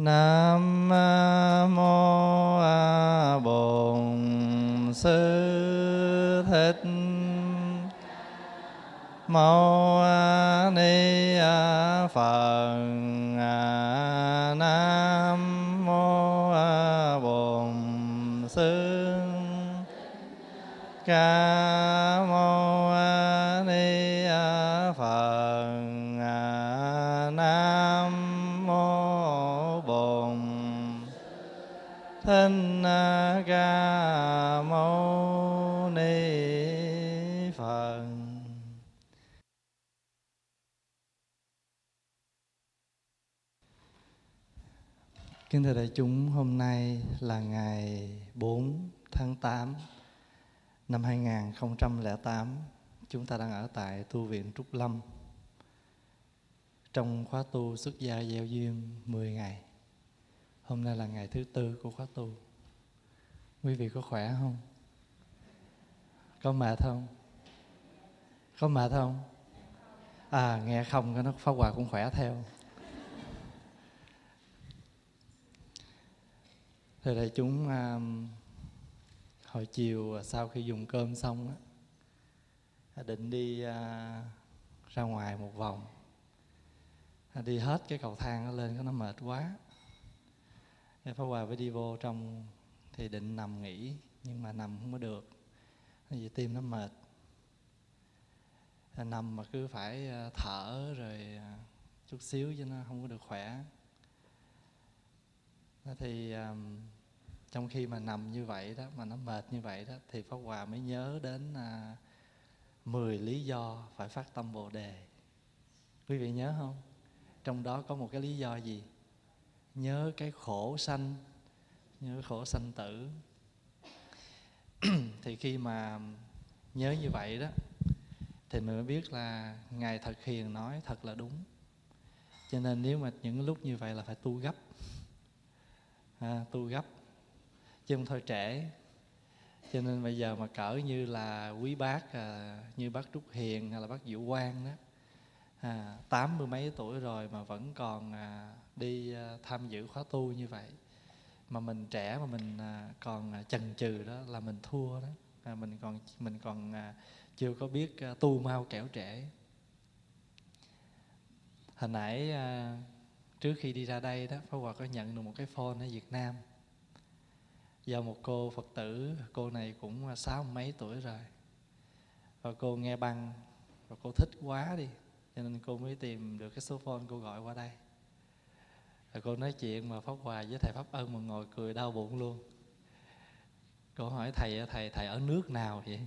Nam mô a Bổn Sư Thích Mâu Ni Phật. Đại chúng, hôm nay là ngày 4 tháng 8 năm 2008. Chúng ta đang ở tại tu viện Trúc Lâm trong khóa tu xuất gia gieo duyên 10 ngày. Hôm nay là ngày thứ tư của khóa tu. Quý vị có khỏe không? Có mệt không? Có mệt không? À nghe không cái nó Pháp Hòa cũng khỏe theo. Thưa đại chúng, um, hồi chiều à, sau khi dùng cơm xong á, à, định đi uh, ra ngoài một vòng. Đi hết cái cầu thang nó lên, nó mệt quá. Nên Pháp Hòa phải đi vô trong thì định nằm nghỉ nhưng mà nằm không có được. Vì tim nó mệt. Nằm mà cứ phải thở rồi chút xíu cho nó không có được khỏe thì um, trong khi mà nằm như vậy đó mà nó mệt như vậy đó thì pháp hòa mới nhớ đến à, uh, 10 lý do phải phát tâm bồ đề. Quý vị nhớ không? Trong đó có một cái lý do gì? Nhớ cái khổ sanh nhớ khổ sanh tử. Thì khi mà nhớ như vậy đó thì mình mới biết là ngài thật hiền nói thật là đúng. Cho nên nếu mà những lúc như vậy là phải tu gấp à, tu gấp. Chứ không thôi trễ. Cho nên bây giờ mà cỡ như là quý bác à, như bác Trúc Hiền hay là bác Diệu Quang đó à, tám mươi mấy tuổi rồi mà vẫn còn à, đi à, tham dự khóa tu như vậy mà mình trẻ mà mình à, còn à, chần chừ đó là mình thua đó. À, mình còn mình còn à, chưa có biết à, tu mau kẻo trễ. Hồi nãy à, trước khi đi ra đây đó, Pháp Hòa có nhận được một cái phone ở Việt Nam. Do một cô Phật tử, cô này cũng à, sáu mấy tuổi rồi. Và cô nghe băng, và cô thích quá đi, cho nên cô mới tìm được cái số phone cô gọi qua đây. Rồi cô nói chuyện mà Pháp Hòa với thầy Pháp Ân mà ngồi cười đau bụng luôn. Cô hỏi, thầy thầy thầy ở nước nào vậy?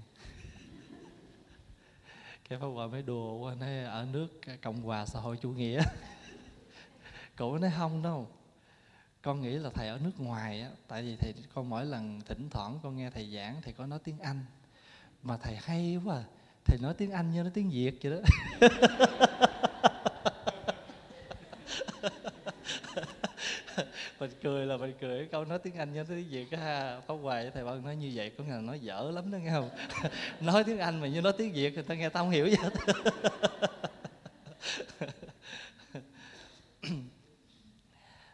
Cái Pháp Hòa mới đùa qua, nói, ở nước Cộng hòa xã hội chủ nghĩa. cậu nói không đâu. Con nghĩ là thầy ở nước ngoài á, tại vì thầy, con mỗi lần thỉnh thoảng con nghe thầy giảng thầy có nói tiếng anh. Mà thầy hay quá à. thầy nói tiếng anh như nói tiếng việt vậy đó. Mình cười là mình cười câu nói tiếng anh như nói tiếng việt á ha. Pháp hoài thầy bảo nói như vậy, có người nói dở lắm đó nghe không? Nói tiếng anh mà như nói tiếng việt người ta nghe tao không hiểu gì hết.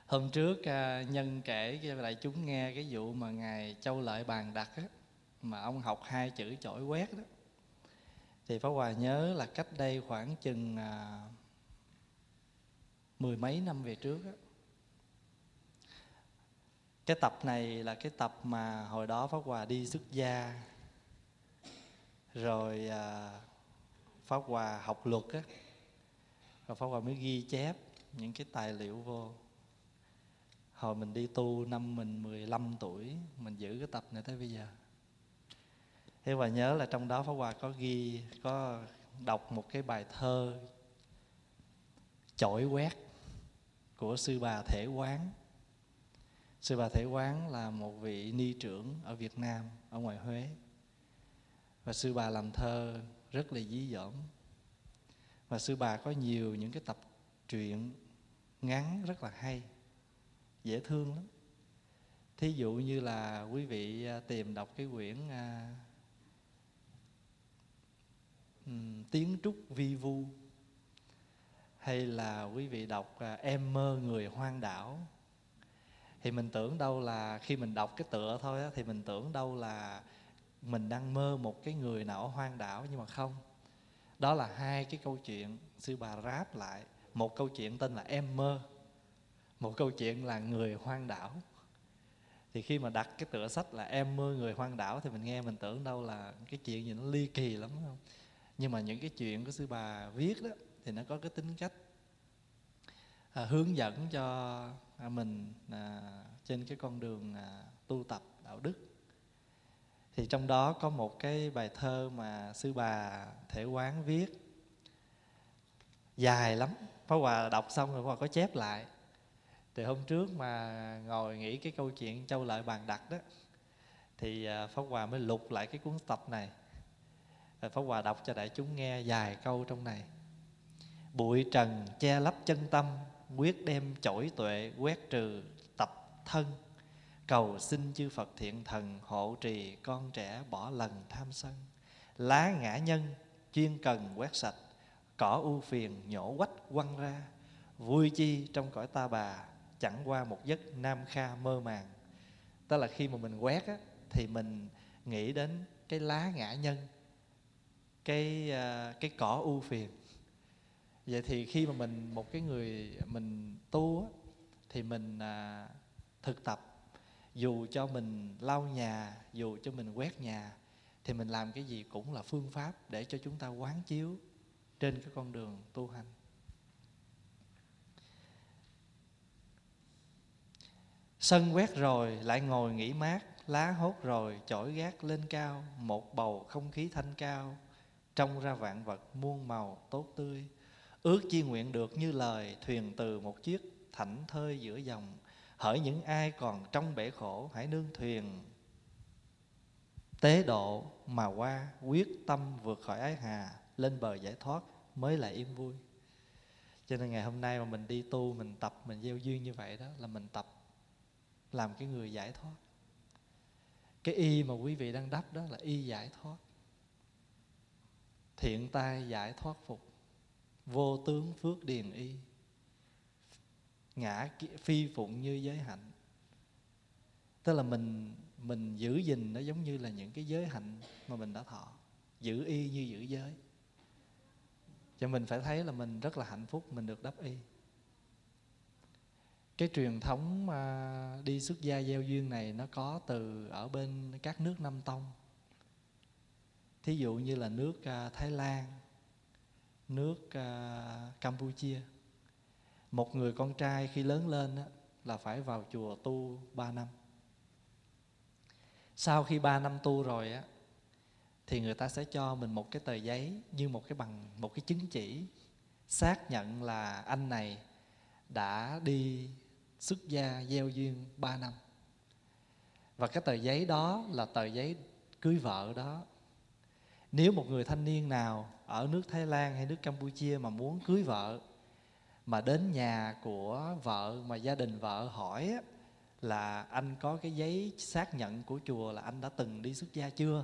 hôm trước à, nhân kể cho đại chúng nghe cái vụ mà ngài châu lợi bàn đặt á mà ông học hai chữ chổi quét đó. Thì pháp hòa nhớ là cách đây khoảng chừng à, mười mấy năm về trước á. Cái tập này là cái tập mà hồi đó pháp hòa đi xuất gia. Rồi à, pháp hòa học luật á. Rồi pháp hòa mới ghi chép những cái tài liệu vô hồi mình đi tu năm mình 15 tuổi, mình giữ cái tập này tới bây giờ. Thế và nhớ là trong đó Pháp Hòa có ghi, có đọc một cái bài thơ chổi quét của sư bà Thể Quán. Sư bà Thể Quán là một vị ni trưởng ở Việt Nam, ở ngoài Huế. Và sư bà làm thơ rất là dí dỏm. Và sư bà có nhiều những cái tập truyện ngắn rất là hay dễ thương lắm. Thí dụ như là quý vị à, tìm đọc cái quyển à, tiếng trúc vi vu hay là quý vị đọc à, em mơ người hoang đảo thì mình tưởng đâu là khi mình đọc cái tựa thôi á, thì mình tưởng đâu là mình đang mơ một cái người nào ở hoang đảo nhưng mà không. Đó là hai cái câu chuyện sư bà ráp lại. Một câu chuyện tên là em mơ một câu chuyện là người hoang đảo. Thì khi mà đặt cái tựa sách là em mơ người hoang đảo thì mình nghe mình tưởng đâu là cái chuyện gì nó ly kỳ lắm không? Nhưng mà những cái chuyện của sư bà viết đó thì nó có cái tính cách à, hướng dẫn cho à, mình à, trên cái con đường à, tu tập đạo đức. Thì trong đó có một cái bài thơ mà sư bà thể quán viết dài lắm. Pháp Hòa đọc xong rồi Pháp Hòa có chép lại thì hôm trước mà ngồi nghĩ cái câu chuyện châu lợi bàn đặt đó, thì à, Pháp Hòa mới lục lại cái cuốn tập này. Pháp Hòa đọc cho đại chúng nghe dài câu trong này. Bụi trần che lấp chân tâm, Quyết đem chổi tuệ quét trừ tập thân. Cầu xin chư Phật thiện thần hộ trì con trẻ bỏ lần tham sân. Lá ngã nhân, chuyên cần quét sạch, Cỏ ưu phiền nhổ quách quăng ra. Vui chi trong cõi ta bà Chẳng qua một giấc nam kha mơ màng. Tức là khi mà mình quét á, Thì mình nghĩ đến cái lá ngã nhân Cái, ờ, cái cỏ u phiền. Vậy thì khi mà mình một cái người mình tu á, Thì mình à, thực tập. Dù cho mình lau nhà dù cho mình quét nhà thì mình làm cái gì cũng là phương pháp để cho chúng ta quán chiếu trên cái con đường tu hành. Sân quét rồi, lại ngồi nghỉ mát, lá hốt rồi, chổi gác lên cao, một bầu không khí thanh cao. Trông ra vạn vật muôn màu, tốt tươi. Ước chi nguyện được như lời, thuyền từ một chiếc, thảnh thơi giữa dòng. Hỡi những ai còn trong bể khổ, hãy nương thuyền. Tế độ mà qua, quyết tâm vượt khỏi ái hà, lên bờ giải thoát, mới là yên vui. Cho nên ngày hôm nay mà mình đi tu, mình tập, mình gieo duyên như vậy đó, là mình tập làm cái người giải thoát. Cái y mà quý vị đang đắp đó là y giải thoát. Thiện tai giải thoát phục. Vô tướng phước điền y. Ngã phi phụng như giới hạnh. Tức là mình mình giữ gìn nó giống như là những cái giới hạnh mà mình đã thọ. Giữ y như giữ giới. Cho mình phải thấy là mình rất là hạnh phúc, mình được đắp y cái truyền thống mà đi xuất gia gieo duyên này nó có từ ở bên các nước Nam Tông. Thí dụ như là nước à, Thái Lan nước à, Campuchia. Một người con trai khi lớn lên á, là phải vào chùa tu 3 năm. Sau khi 3 năm tu rồi á thì người ta sẽ cho mình một cái tờ giấy như một cái bằng một cái chứng chỉ xác nhận là anh này đã đi xuất gia gieo duyên 3 năm. Và cái tờ giấy đó là tờ giấy cưới vợ đó. Nếu một người thanh niên nào ở nước Thái Lan hay nước Campuchia mà muốn cưới vợ, mà đến nhà của vợ mà gia đình vợ hỏi là anh có cái giấy xác nhận của chùa là anh đã từng đi xuất gia chưa?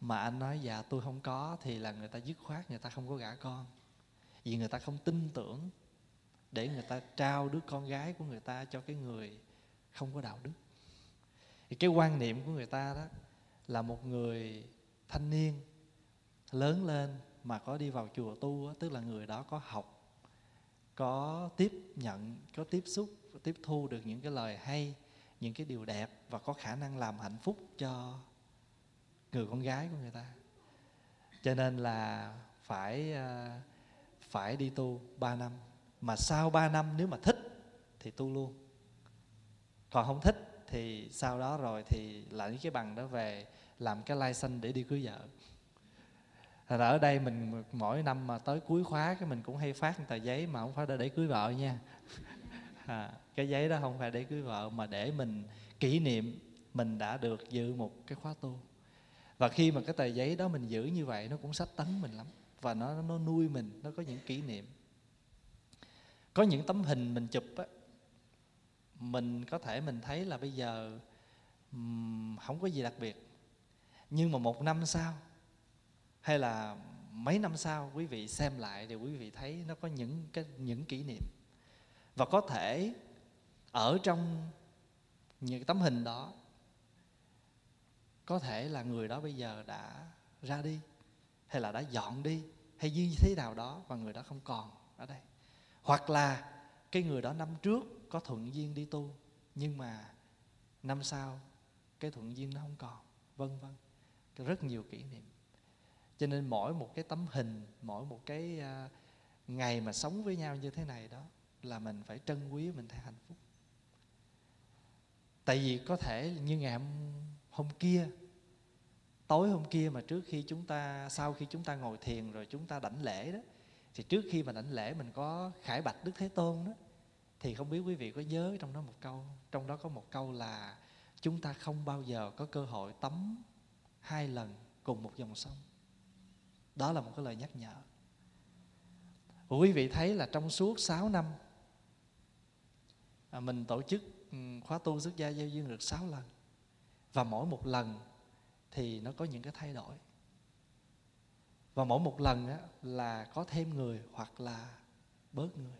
Mà anh nói dạ tôi không có. Thì là người ta dứt khoát, người ta không có gả con. Vì người ta không tin tưởng để người ta trao đứa con gái của người ta cho cái người không có đạo đức. Thì cái quan niệm của người ta đó là một người thanh niên lớn lên mà có đi vào chùa tu tức là người đó có học, có tiếp nhận, có tiếp xúc có tiếp thu được những cái lời hay, những cái điều đẹp và có khả năng làm hạnh phúc cho người con gái của người ta. Cho nên là phải à, phải đi tu 3 năm mà sau 3 năm nếu mà thích thì tu luôn. Còn không thích thì sau đó rồi thì lãnh cái bằng đó về làm cái license để đi cưới vợ. Thật ở đây mình mỗi năm mà tới cuối khóa cái mình cũng hay phát tờ giấy mà không phải để cưới vợ nha. À, cái giấy đó không phải để cưới vợ mà để mình kỷ niệm mình đã được dự một cái khóa tu. Và khi mà cái tờ giấy đó mình giữ như vậy nó cũng sách tấn mình lắm và nó nó nuôi mình nó có những kỷ niệm có những tấm hình mình chụp á, mình có thể mình thấy là bây giờ không có gì đặc biệt. Nhưng mà một năm sau, hay là mấy năm sau, quý vị xem lại thì quý vị thấy nó có những cái, những kỷ niệm. Và có thể ở trong những tấm hình đó, có thể là người đó bây giờ đã ra đi, hay là đã dọn đi, hay như thế nào đó và người đó không còn ở đây hoặc là cái người đó năm trước có thuận duyên đi tu nhưng mà năm sau cái thuận duyên nó không còn vân vân. Rất nhiều kỷ niệm. Cho nên mỗi một cái tấm hình mỗi một cái uh, ngày mà sống với nhau như thế này đó là mình phải trân quý mình thấy hạnh phúc. Tại vì có thể như ngày hôm, hôm kia tối hôm kia mà trước khi chúng ta sau khi chúng ta ngồi thiền rồi chúng ta đảnh lễ đó thì trước khi mà đảnh lễ mình có khải bạch đức thế tôn đó, thì không biết quý vị có nhớ trong đó một câu trong đó có một câu là, chúng ta không bao giờ có cơ hội tắm hai lần cùng một dòng sông. Đó là một cái lời nhắc nhở. Và quý vị thấy là trong suốt 6 năm à, mình tổ chức khóa tu xuất gia giao duyên được 6 lần, và mỗi một lần thì nó có những cái thay đổi và mỗi một lần á, là có thêm người hoặc là bớt người.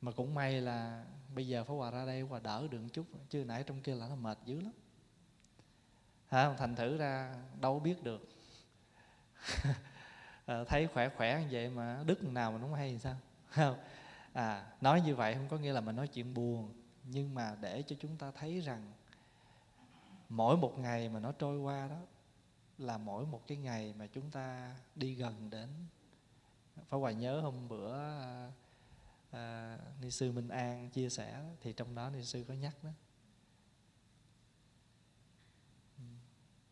Mà cũng may là bây giờ Pháp Hòa ra đây Hòa đỡ được một chút chứ nãy trong kia là nó mệt dữ lắm. Hả? thành thử ra đâu biết được. À, thấy khỏe khỏe như vậy mà đứt nào mà không hay thì sao? Không? À nói như vậy không có nghĩa là mình nói chuyện buồn nhưng mà để cho chúng ta thấy rằng mỗi một ngày mà nó trôi qua đó là mỗi một cái ngày mà chúng ta đi gần đến. Pháp Hòa nhớ hôm bữa à, à, Ni Sư Minh An chia sẻ thì trong đó Ni Sư có nhắc đó.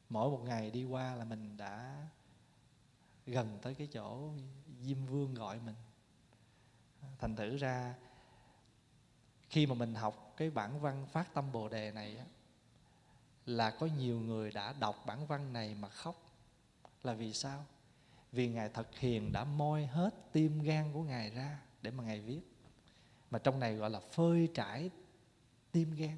Mỗi một ngày đi qua là mình đã gần tới cái chỗ Diêm Vương gọi mình. Thành thử ra khi mà mình học cái bản văn phát tâm bồ đề này á, là có nhiều người đã đọc bản văn này mà khóc. Là vì sao? Vì ngài thật hiền đã moi hết tim gan của ngài ra để mà ngài viết. Mà trong này gọi là phơi trải tim gan.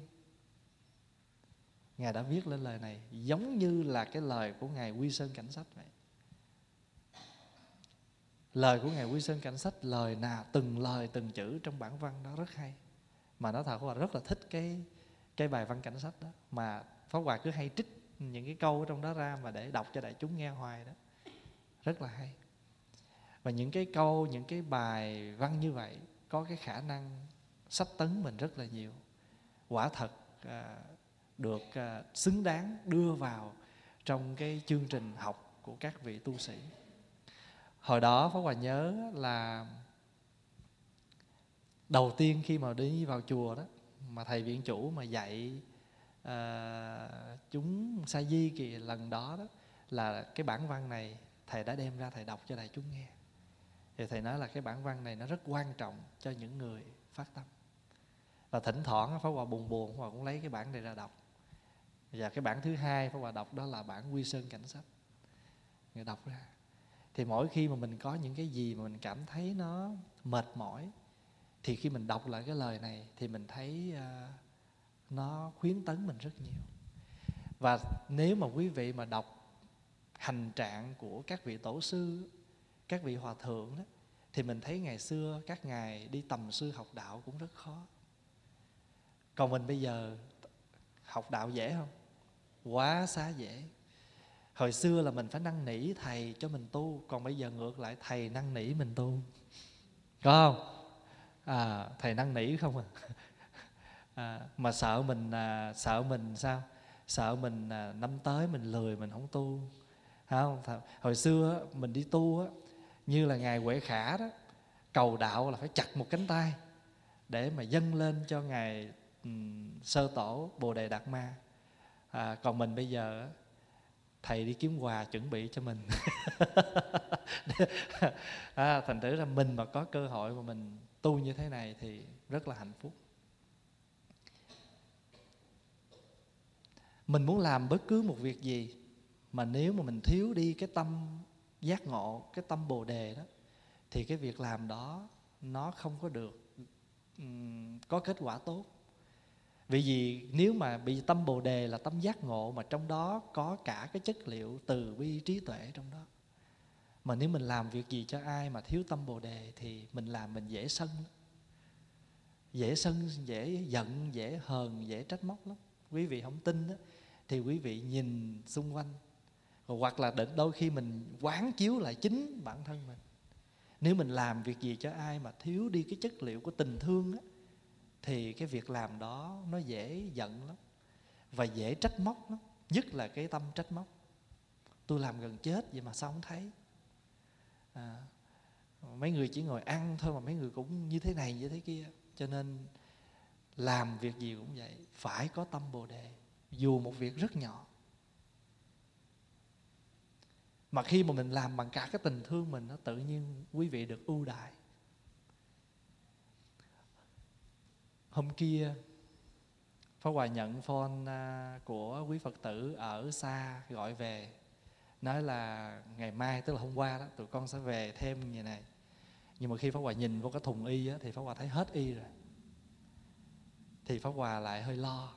Ngài đã viết lên lời này giống như là cái lời của ngài quy sơn cảnh sách vậy. Lời của ngài quy sơn cảnh sách, lời nào từng lời, từng chữ trong bản văn đó rất hay. Mà nó thật là rất là thích cái cái bài văn cảnh sách đó. Mà pháp hòa cứ hay trích những cái câu trong đó ra mà để đọc cho đại chúng nghe hoài đó. Rất là hay. Và những cái câu những cái bài văn như vậy có cái khả năng sách tấn mình rất là nhiều. Quả thật à, được à, xứng đáng đưa vào trong cái chương trình học của các vị tu sĩ. Hồi đó pháp hòa nhớ là đầu tiên khi mà đi vào chùa đó mà thầy viện chủ mà dạy à, chúng sa di kỳ lần đó đó là cái bản văn này thầy đã đem ra thầy đọc cho đại chúng nghe. Thì thầy nói là cái bản văn này nó rất quan trọng cho những người phát tâm. Và thỉnh thoảng pháp hòa buồn buồn pháp hòa cũng lấy cái bản này ra đọc. Và cái bản thứ hai pháp hòa đọc đó là bản quy sơn cảnh sách người đọc ra. Thì mỗi khi mà mình có những cái gì mà mình cảm thấy nó mệt mỏi thì khi mình đọc lại cái lời này thì mình thấy uh, nó khuyến tấn mình rất nhiều. Và nếu mà quý vị mà đọc hành trạng của các vị tổ sư các vị hòa thượng đó thì mình thấy ngày xưa các ngài đi tầm sư học đạo cũng rất khó. Còn mình bây giờ học đạo dễ không? Quá xá dễ. Hồi xưa là mình phải năn nỉ thầy cho mình tu còn bây giờ ngược lại thầy năn nỉ mình tu. Có không? À, thầy năn nỉ không à, à mà sợ mình à, sợ mình sao? Sợ mình à, năm tới mình lười mình không tu. Không hồi xưa mình đi tu á như là ngài huệ khả đó cầu đạo là phải chặt một cánh tay để mà dâng lên cho ngài um, sơ tổ bồ đề đạt ma. À, còn mình bây giờ thầy đi kiếm quà chuẩn bị cho mình. À, thành thử ra mình mà có cơ hội mà mình tu như thế này thì rất là hạnh phúc. Mình muốn làm bất cứ một việc gì mà nếu mà mình thiếu đi cái tâm giác ngộ cái tâm bồ đề đó thì cái việc làm đó nó không có được um, có kết quả tốt. Vì vì nếu mà bị tâm bồ đề là tâm giác ngộ mà trong đó có cả cái chất liệu từ bi trí tuệ trong đó mà nếu mình làm việc gì cho ai mà thiếu tâm bồ đề thì mình làm mình dễ sân dễ sân dễ giận dễ hờn dễ trách móc lắm. Quý vị không tin đó thì quý vị nhìn xung quanh. Hoặc là đôi khi mình quán chiếu lại chính bản thân mình. Nếu mình làm việc gì cho ai mà thiếu đi cái chất liệu của tình thương á thì cái việc làm đó nó dễ giận lắm và dễ trách móc lắm. Nhất là cái tâm trách móc. Tôi làm gần chết vậy mà sao không thấy? À, mấy người chỉ ngồi ăn thôi mà mấy người cũng như thế này như thế kia. Cho nên làm việc gì cũng vậy phải có tâm bồ đề dù một việc rất nhỏ. Mà khi mà mình làm bằng cả cái tình thương mình nó tự nhiên quý vị được ưu đại hôm kia Pháp Hòa nhận phone à, của quý Phật tử ở xa gọi về Nói là ngày mai tức là hôm qua đó tụi con sẽ về thêm như này. Nhưng mà khi Pháp Hòa nhìn vô cái thùng y á, thì Pháp Hòa thấy hết y rồi. Thì Pháp Hòa lại hơi lo.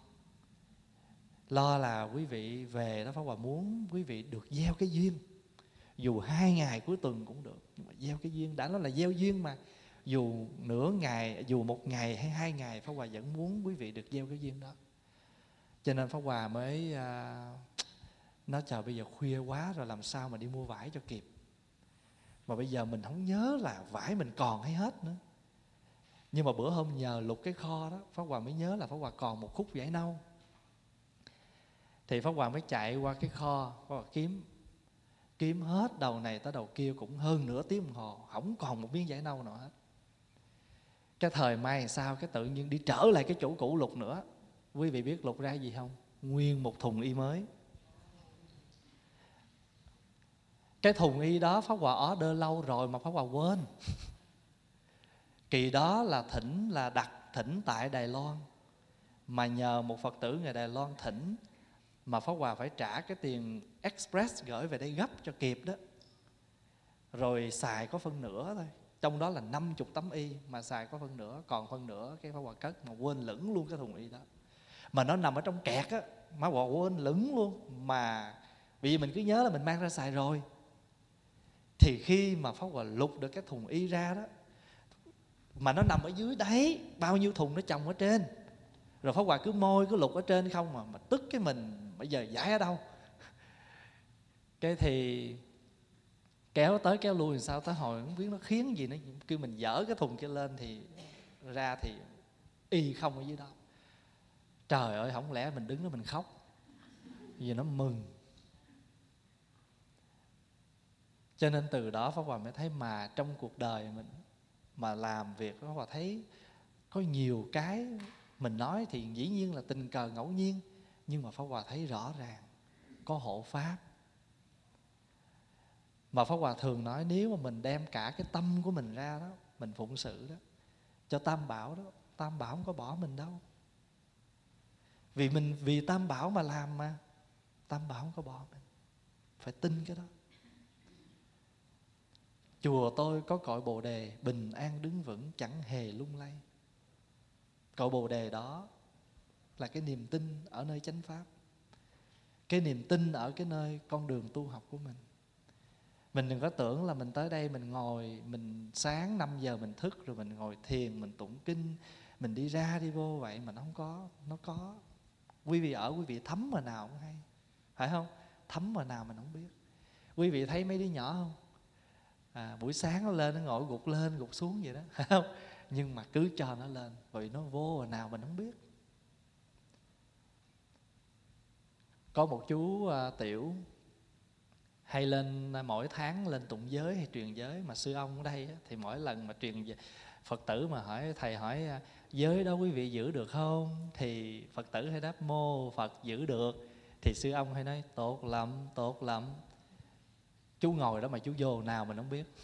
Lo là quý vị về đó Pháp Hòa muốn quý vị được gieo cái duyên. Dù hai ngày cuối tuần cũng được Nhưng mà gieo cái duyên. Đã nói là gieo duyên mà. Dù nửa ngày dù một ngày hay hai ngày pháp hòa vẫn muốn quý vị được gieo cái duyên đó. Cho nên pháp hòa mới à, nói chờ bây giờ khuya quá rồi làm sao mà đi mua vải cho kịp? Mà bây giờ mình không nhớ là vải mình còn hay hết nữa. Nhưng mà bữa hôm nhờ lục cái kho đó pháp hòa mới nhớ là pháp hòa còn một khúc vải nâu thì pháp hoàng mới chạy qua cái kho pháp kiếm. Kiếm hết đầu này tới đầu kia cũng hơn nửa tiếng đồng hồ, không còn một miếng vải nâu nào hết. Cái thời mai sao cái tự nhiên đi trở lại cái chỗ cũ lục nữa. Quý vị biết lục ra gì không? Nguyên một thùng y mới. Cái thùng y đó pháp hòa order lâu rồi mà pháp hòa quên. Kỳ đó là thỉnh là đặt thỉnh tại đài loan. Mà nhờ một phật tử người đài loan thỉnh mà pháp hòa phải trả cái tiền express gửi về đây gấp cho kịp đó. Rồi xài có phân nửa thôi. Trong đó là 50 tấm y mà xài có phân nửa, còn phân nửa cái Pháp hòa cất mà quên lửng luôn cái thùng y đó. Mà nó nằm ở trong kẹt á má hòa quên lửng luôn. Mà vì mình cứ nhớ là mình mang ra xài rồi. Thì khi mà pháp hòa lục được cái thùng y ra đó, mà nó nằm ở dưới đáy, bao nhiêu thùng nó chồng ở trên. Rồi pháp hòa cứ môi, cứ lục ở trên không mà mà tức cái mình bây giờ giải ở đâu? Cái thì kéo tới kéo lui làm sao tới hồi không biết nó khiến gì nó kêu mình dở cái thùng kia lên thì ra thì y không ở dưới đó. Trời ơi, không lẽ mình đứng đó mình khóc? Vì nó mừng. Cho nên từ đó pháp hòa mới thấy mà trong cuộc đời mình, mà làm việc pháp hòa thấy có nhiều cái mình nói thì dĩ nhiên là tình cờ ngẫu nhiên nhưng mà pháp hòa thấy rõ ràng có hộ pháp. Mà Pháp Hòa thường nói nếu mà mình đem cả cái tâm của mình ra đó, Mình phụng sự đó, Cho Tam Bảo đó, Tam Bảo không có bỏ mình đâu. Vì mình, vì Tam Bảo mà làm mà, Tam Bảo không có bỏ mình. Phải tin cái đó. Chùa tôi có cội bồ đề Bình an đứng vững, chẳng hề lung lay. Cội bồ đề đó là cái niềm tin ở nơi chánh pháp. Cái niềm tin ở cái nơi con đường tu học của mình. Mình đừng có tưởng là mình tới đây mình ngồi mình sáng 5 giờ mình thức rồi mình ngồi thiền mình tụng kinh mình đi ra đi vô vậy mà nó không có nó có. Quý vị ở quý vị thấm mà nào cũng hay. Phải không? Thấm mà nào mình không biết. Quý vị thấy mấy đứa nhỏ không? À, buổi sáng nó lên nó ngồi gục lên gục xuống vậy đó. Phải không? Nhưng mà cứ cho nó lên vì nó vô mà nào mình không biết. Có một chú uh, tiểu hay lên à, mỗi tháng lên tụng giới hay truyền giới. Mà sư ông ở đây thì mỗi lần mà truyền phật tử mà hỏi thầy hỏi à, giới đó quý vị giữ được không? Thì phật tử hay đáp mô phật giữ được. Thì sư ông hay nói tốt lắm tốt lắm. Chú ngồi đó mà chú vô nào mình không biết.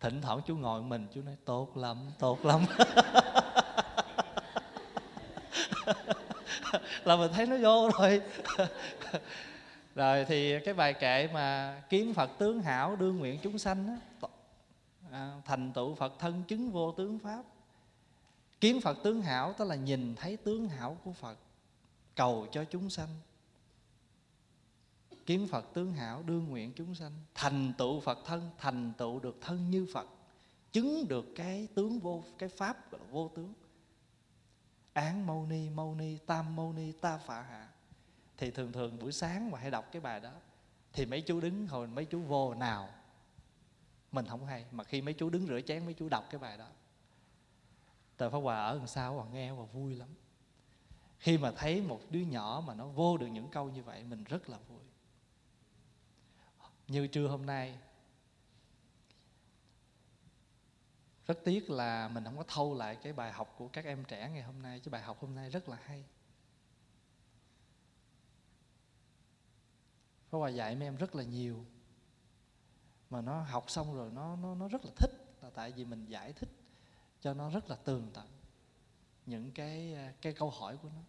Thỉnh thoảng chú ngồi mình chú nói tốt lắm tốt lắm. là mình thấy nó vô rồi. Rồi thì cái bài kệ mà kiến phật tướng hảo đương nguyện chúng sanh đó, à, thành tựu phật thân chứng vô tướng pháp. Kiến phật tướng hảo tức là nhìn thấy tướng hảo của phật cầu cho chúng sanh. Kiến phật tướng hảo đương nguyện chúng sanh thành tựu phật thân thành tựu được thân như phật chứng được cái tướng vô cái pháp gọi là vô tướng án mâu ni mâu ni, tam mâu ni, ta phạ hạ. Thì thường thường buổi sáng mà hay đọc cái bài đó, thì mấy chú đứng hồi mấy chú vô nào, mình không hay. Mà khi mấy chú đứng rửa chén, mấy chú đọc cái bài đó, tờ pháp hòa ở đằng sau hòa nghe và vui lắm. Khi mà thấy một đứa nhỏ mà nó vô được những câu như vậy, mình rất là vui. Như trưa hôm nay rất tiếc là mình không có thâu lại cái bài học của các em trẻ ngày hôm nay. Chứ bài học hôm nay rất là hay. Pháp Hòa dạy mấy em rất là nhiều. Mà nó học xong rồi nó nó nó rất là thích, là tại vì mình giải thích cho nó rất là tường tận những cái à, cái câu hỏi của nó.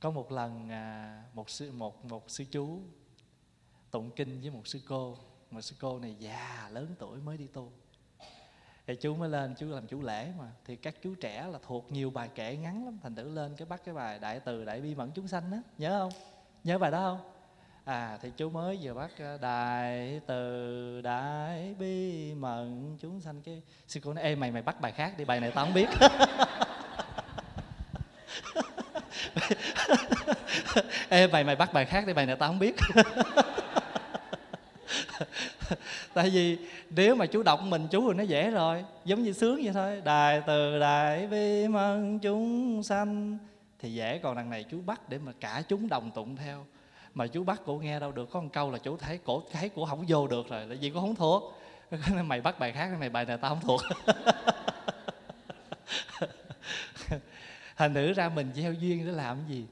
Có một lần à, một sư, một một sư chú tụng kinh với một sư cô mà sư cô này già, lớn tuổi mới đi tu. Thì chú mới lên, chú làm chủ lễ mà. Thì các chú trẻ là thuộc nhiều bài kể ngắn lắm. Thành thử lên cái bắt cái bài đại từ, đại bi mẫn chúng sanh đó nhớ không? Nhớ bài đó không? À thì chú mới vừa bắt ờ, đại từ, đại bi mẫn chúng sanh. Cái sư cô nói, ê, mày mày bắt bài khác đi, bài này tao không biết. Ê, mày mày bắt bài khác đi, bài này tao không biết. tại vì nếu mà chú đọc mình chú thì nó dễ rồi, giống như sướng vậy thôi. Đài từ đại bi mân chúng sanh. Thì dễ, còn đằng này chú bắt để mà cả chúng đồng tụng theo. Mà chú bắt cổ nghe đâu được, có một câu là chú thấy cổ thấy cổ không vô được rồi, là vì cổ không thuộc. Mày bắt bài khác này bài này tao không thuộc. Thành thử ra mình gieo duyên để làm cái gì?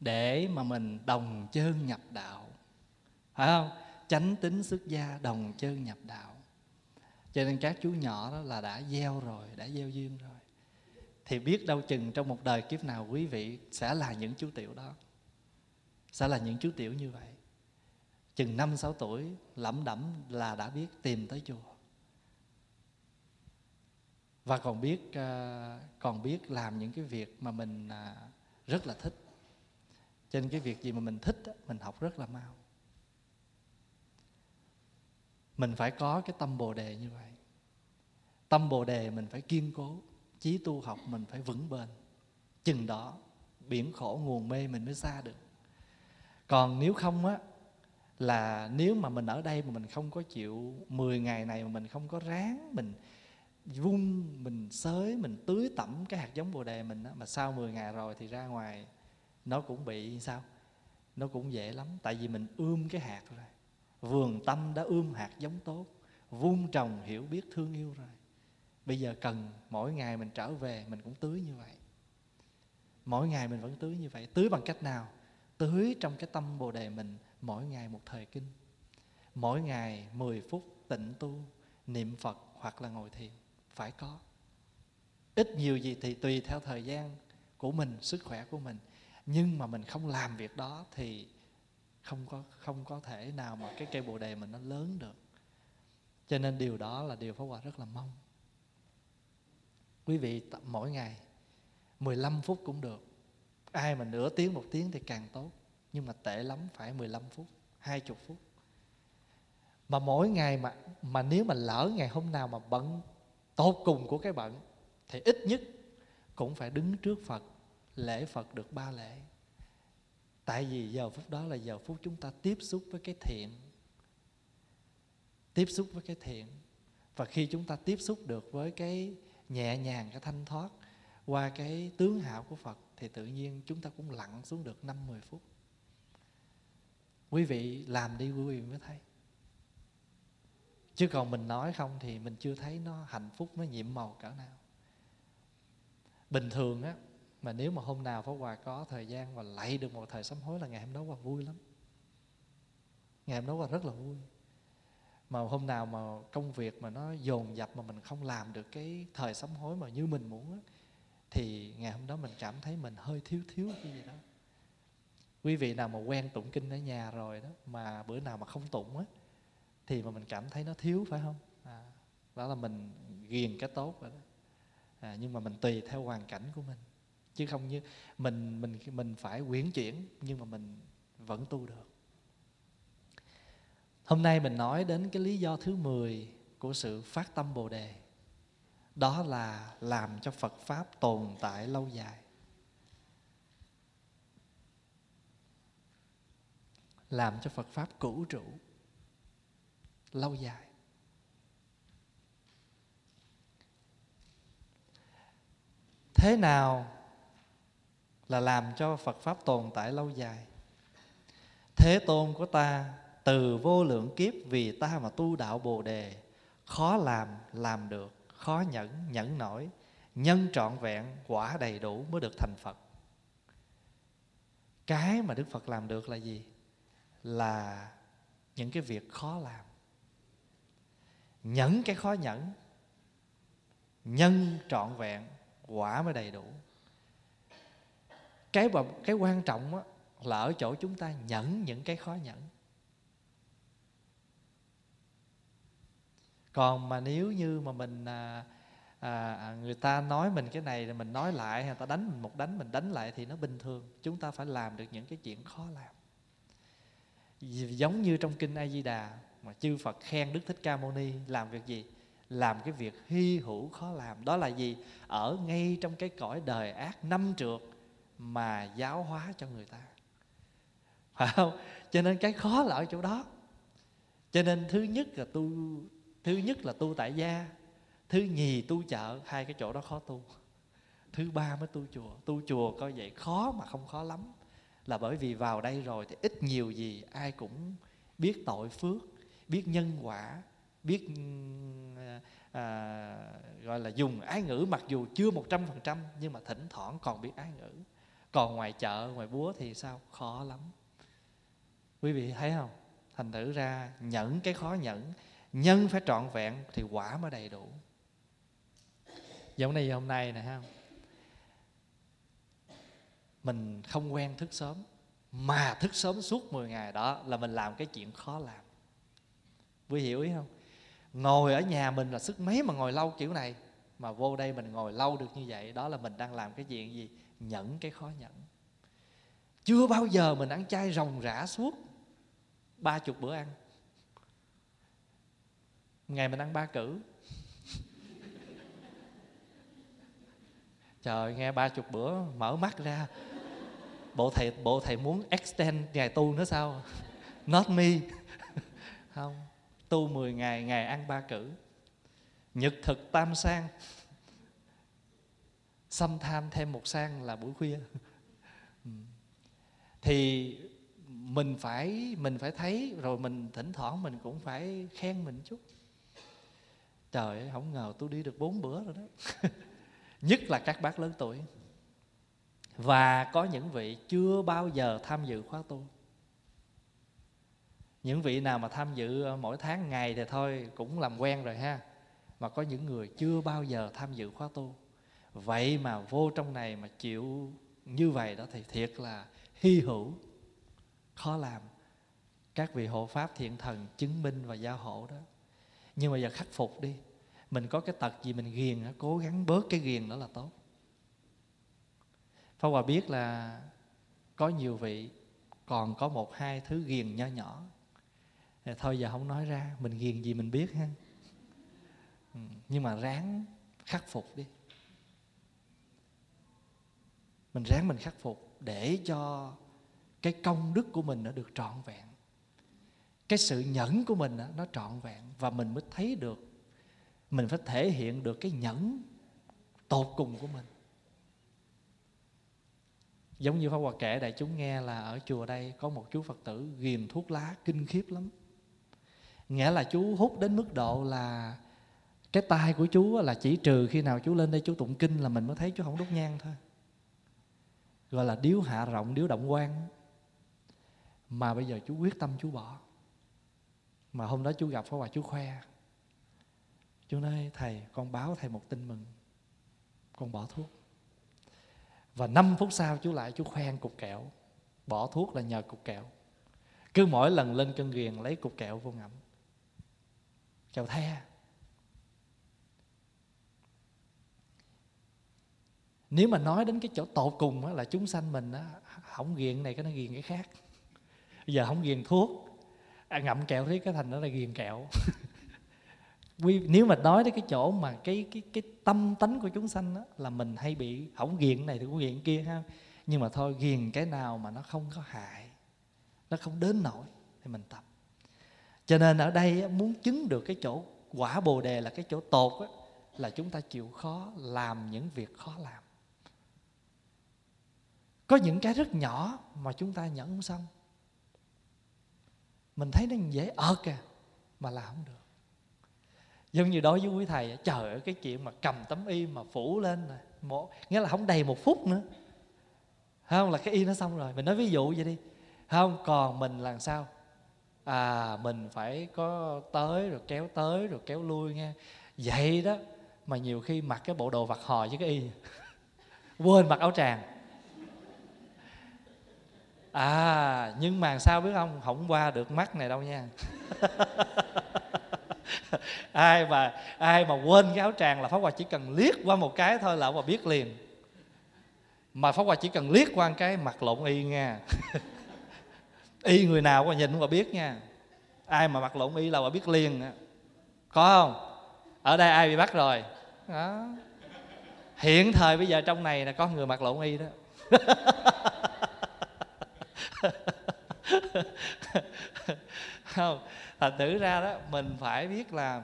Để mà mình đồng chân nhập đạo. Phải không? Chánh tính xuất gia, đồng chân nhập đạo. Cho nên các chú nhỏ đó là đã gieo rồi, đã gieo duyên rồi. Thì biết đâu chừng trong một đời kiếp nào quý vị sẽ là những chú tiểu đó, sẽ là những chú tiểu như vậy. Chừng năm, sáu tuổi, lẩm đẩm là đã biết tìm tới chùa. Và còn biết ờ, còn biết làm những cái việc mà mình à, rất là thích. Cho nên cái việc gì mà mình thích mình học rất là mau mình phải có cái tâm bồ đề như vậy. Tâm bồ đề mình phải kiên cố, chí tu học mình phải vững bền. Chừng đó, biển khổ nguồn mê mình mới xa được. Còn nếu không á, là nếu mà mình ở đây mà mình không có chịu 10 ngày này mà mình không có ráng, mình vung mình xới, mình tưới tẩm cái hạt giống bồ đề mình á, mà sau 10 ngày rồi thì ra ngoài, nó cũng bị sao? Nó cũng dễ lắm, tại vì mình ươm cái hạt rồi vườn tâm đã ươm hạt giống tốt vun trồng hiểu biết thương yêu rồi. Bây giờ cần mỗi ngày mình trở về, mình cũng tưới như vậy. Mỗi ngày mình vẫn tưới như vậy. Tưới bằng cách nào? Tưới trong cái tâm bồ đề mình mỗi ngày một thời kinh. Mỗi ngày 10 phút tịnh tu, niệm phật hoặc là ngồi thiền. Phải có. Ít nhiều gì thì tùy theo thời gian của mình, sức khỏe của mình. Nhưng mà mình không làm việc đó thì không có không có thể nào mà cái cây bồ đề mình nó lớn được. Cho nên điều đó là điều Pháp Hòa rất là mong. Quý vị tập mỗi ngày 15 phút cũng được. Ai mà nửa tiếng, một tiếng thì càng tốt. Nhưng mà tệ lắm, phải 15 phút 20 phút. Mà mỗi ngày mà mà nếu mà lỡ ngày hôm nào mà bận tốt cùng của cái bận, thì ít nhất cũng phải đứng trước Phật, lễ Phật được ba lễ tại vì giờ phút đó là giờ phút chúng ta tiếp xúc với cái thiện tiếp xúc với cái thiện và khi chúng ta tiếp xúc được với cái nhẹ nhàng cái thanh thoát qua cái tướng hảo của Phật thì tự nhiên chúng ta cũng lặn xuống được 5-10 phút. Quý vị làm đi quý vị mới thấy. Chứ còn mình nói không thì mình chưa thấy nó hạnh phúc, nó nhiệm màu cỡ nào. Bình thường á, mà nếu mà hôm nào Pháp Hòa có thời gian và lạy được một thời sám hối là ngày hôm đó Hòa vui lắm. Ngày hôm đó Hòa rất là vui. Mà hôm nào mà công việc mà nó dồn dập mà mình không làm được cái thời sám hối mà như mình muốn á, thì ngày hôm đó mình cảm thấy mình hơi thiếu thiếu cái gì đó. Quý vị nào mà quen tụng kinh ở nhà rồi đó mà bữa nào mà không tụng á thì mà mình cảm thấy nó thiếu phải không? À, đó là mình ghiền cái tốt rồi đó. À, nhưng mà mình tùy theo hoàn cảnh của mình chứ không như mình mình mình phải quyển chuyển, nhưng mà mình vẫn tu được. Hôm nay mình nói đến cái lý do thứ 10 của sự phát tâm bồ đề. Đó là làm cho phật pháp tồn tại lâu dài. Làm cho phật pháp cửu trụ lâu dài. Thế nào là làm cho phật pháp tồn tại lâu dài. Thế tôn của ta từ vô lượng kiếp vì ta mà tu đạo bồ đề, khó làm làm được, khó nhẫn nhẫn nổi, nhân trọn vẹn, quả đầy đủ mới được thành phật. Cái mà đức phật làm được là gì? Là những cái việc khó làm. Nhẫn cái khó nhẫn, nhân trọn vẹn, quả mới đầy đủ cái cái quan trọng á, là ở chỗ chúng ta nhẫn những cái khó nhẫn. Còn mà nếu như mà mình à, à, à người ta nói mình cái này rồi mình nói lại hay ta đánh mình một đánh mình đánh lại thì nó bình thường. Chúng ta phải làm được những cái chuyện khó làm. Giống như trong kinh A Di Đà mà chư Phật khen Đức Thích Ca Mâu Ni làm việc gì? Làm cái việc hy hữu khó làm. Đó là gì? Ở ngay trong cái cõi đời ác năm trượt mà giáo hóa cho người ta. Phải không? Cho nên cái khó là ở chỗ đó. Cho nên thứ nhất là tu thứ nhất là tu tại gia thứ nhì tu chợ hai cái chỗ đó khó tu. Thứ ba mới tu chùa. Tu chùa coi vậy khó mà không khó lắm. Là bởi vì vào đây rồi thì ít nhiều gì ai cũng biết tội phước biết nhân quả biết à, gọi là dùng ái ngữ mặc dù chưa một trăm phần trăm nhưng mà thỉnh thoảng còn biết ái ngữ còn ngoài chợ, ngoài búa thì sao? Khó lắm. Quý vị thấy không? Thành thử ra, nhẫn cái khó nhẫn, nhân phải trọn vẹn thì quả mới đầy đủ. Giống như hôm nay nè, ha. Mình không quen thức sớm, mà thức sớm suốt 10 ngày đó là mình làm cái chuyện khó làm. Quý hiểu ý không? Ngồi ở nhà mình là sức mấy mà ngồi lâu kiểu này, mà vô đây mình ngồi lâu được như vậy, đó là mình đang làm cái chuyện gì? Nhẫn cái khó nhẫn. Chưa bao giờ mình ăn chay ròng rã suốt ba chục bữa ăn. Ngày mình ăn ba cử. Trời, nghe ba chục bữa mở mắt ra. Bộ thầy bộ thầy muốn extend ngày tu nữa sao? Not me. Không, tu 10 ngày ngày ăn ba cử. Nhật thực tam sang xâm tham thêm một sang là buổi khuya. Ừ. Thì mình phải mình phải thấy, rồi mình thỉnh thoảng mình cũng phải khen mình chút. Trời ơi, không ngờ tôi đi được bốn bữa rồi đó. Nhất là các bác lớn tuổi. Và có những vị chưa bao giờ tham dự khóa tu. Những vị nào mà tham dự ờ, mỗi tháng ngày thì thôi, cũng làm quen rồi ha. Mà có những người chưa bao giờ tham dự khóa tu vậy mà vô trong này mà chịu như vậy đó thì thiệt là hy hữu. Khó làm. Các vị hộ pháp thiện thần chứng minh và gia hộ đó. Nhưng mà giờ khắc phục đi. Mình có cái tật gì mình ghiền cố gắng bớt cái ghiền đó là tốt. Pháp Hòa biết là có nhiều vị, còn có một hai thứ ghiền nho nhỏ. Thì thôi giờ không nói ra, mình ghiền gì mình biết ha. Ừ, nhưng mà ráng khắc phục đi mình ráng mình khắc phục để cho cái công đức của mình nó được trọn vẹn. Cái sự nhẫn của mình nó trọn vẹn và mình mới thấy được, mình phải thể hiện được cái nhẫn tột cùng của mình. Giống như pháp hòa kể, đại chúng nghe là ở chùa đây có một chú phật tử ghiền thuốc lá kinh khiếp lắm. Nghĩa là chú hút đến mức độ là cái tai của chú là chỉ trừ khi nào chú lên đây chú tụng kinh là mình mới thấy chú không đốt nhang thôi gọi là điếu hạ rộng, điếu động quan mà bây giờ chú quyết tâm chú bỏ. Mà hôm đó chú gặp phó Hòa chú khoe. Chú nói, thầy, con báo thầy một tin mừng. Con bỏ thuốc. Và 5 phút sau chú lại chú khoe cục kẹo. Bỏ thuốc là nhờ cục kẹo. Cứ mỗi lần lên cân ghiền, lấy cục kẹo vô ngậm. Kẹo the. Nếu mà nói đến cái chỗ tột cùng á, là chúng sanh mình á, không ghiền này cái nó ghiền cái khác. Bây giờ không ghiền thuốc à, Ngậm kẹo thấy cái thành nó là ghiền kẹo. Nếu mà nói đến cái chỗ mà cái cái cái tâm tánh của chúng sanh đó, là mình hay bị hỏng ghiền này thì cũng ghiền kia ha. Nhưng mà thôi ghiền cái nào mà nó không có hại nó không đến nổi thì mình tập. Cho nên ở đây muốn chứng được cái chỗ quả bồ đề là cái chỗ tột đó, là chúng ta chịu khó làm những việc khó làm có những cái rất nhỏ mà chúng ta nhẫn không xong. Mình thấy nó dễ ợt kìa mà làm không được. Giống như đối với quý thầy, trời ơi, cái chuyện mà cầm tấm y mà phủ lên này một, nghĩa là không đầy một phút nữa. Không? Là cái y nó xong rồi. Mình nói ví dụ vậy đi. Không? Còn mình làm sao? À mình phải có tới rồi kéo tới rồi kéo lui nghe. Vậy đó, mà nhiều khi mặc cái bộ đồ vặt hò với cái y. Quên mặc áo tràng à nhưng mà sao biết không không qua được mắt này đâu nha? Ai mà ai mà quên cái áo tràng là pháp hòa chỉ cần liếc qua một cái thôi là ông bà biết liền. Mà pháp hòa chỉ cần liếc qua một cái mặt lộn y nha. Y người nào có nhìn cũng mà biết nha. Ai mà mặt lộn y là bà biết liền có không? Ở đây ai bị bắt rồi? Đó. Hiện thời bây giờ trong này là có người mặt lộn y đó. không, thành thử ra đó, mình phải biết là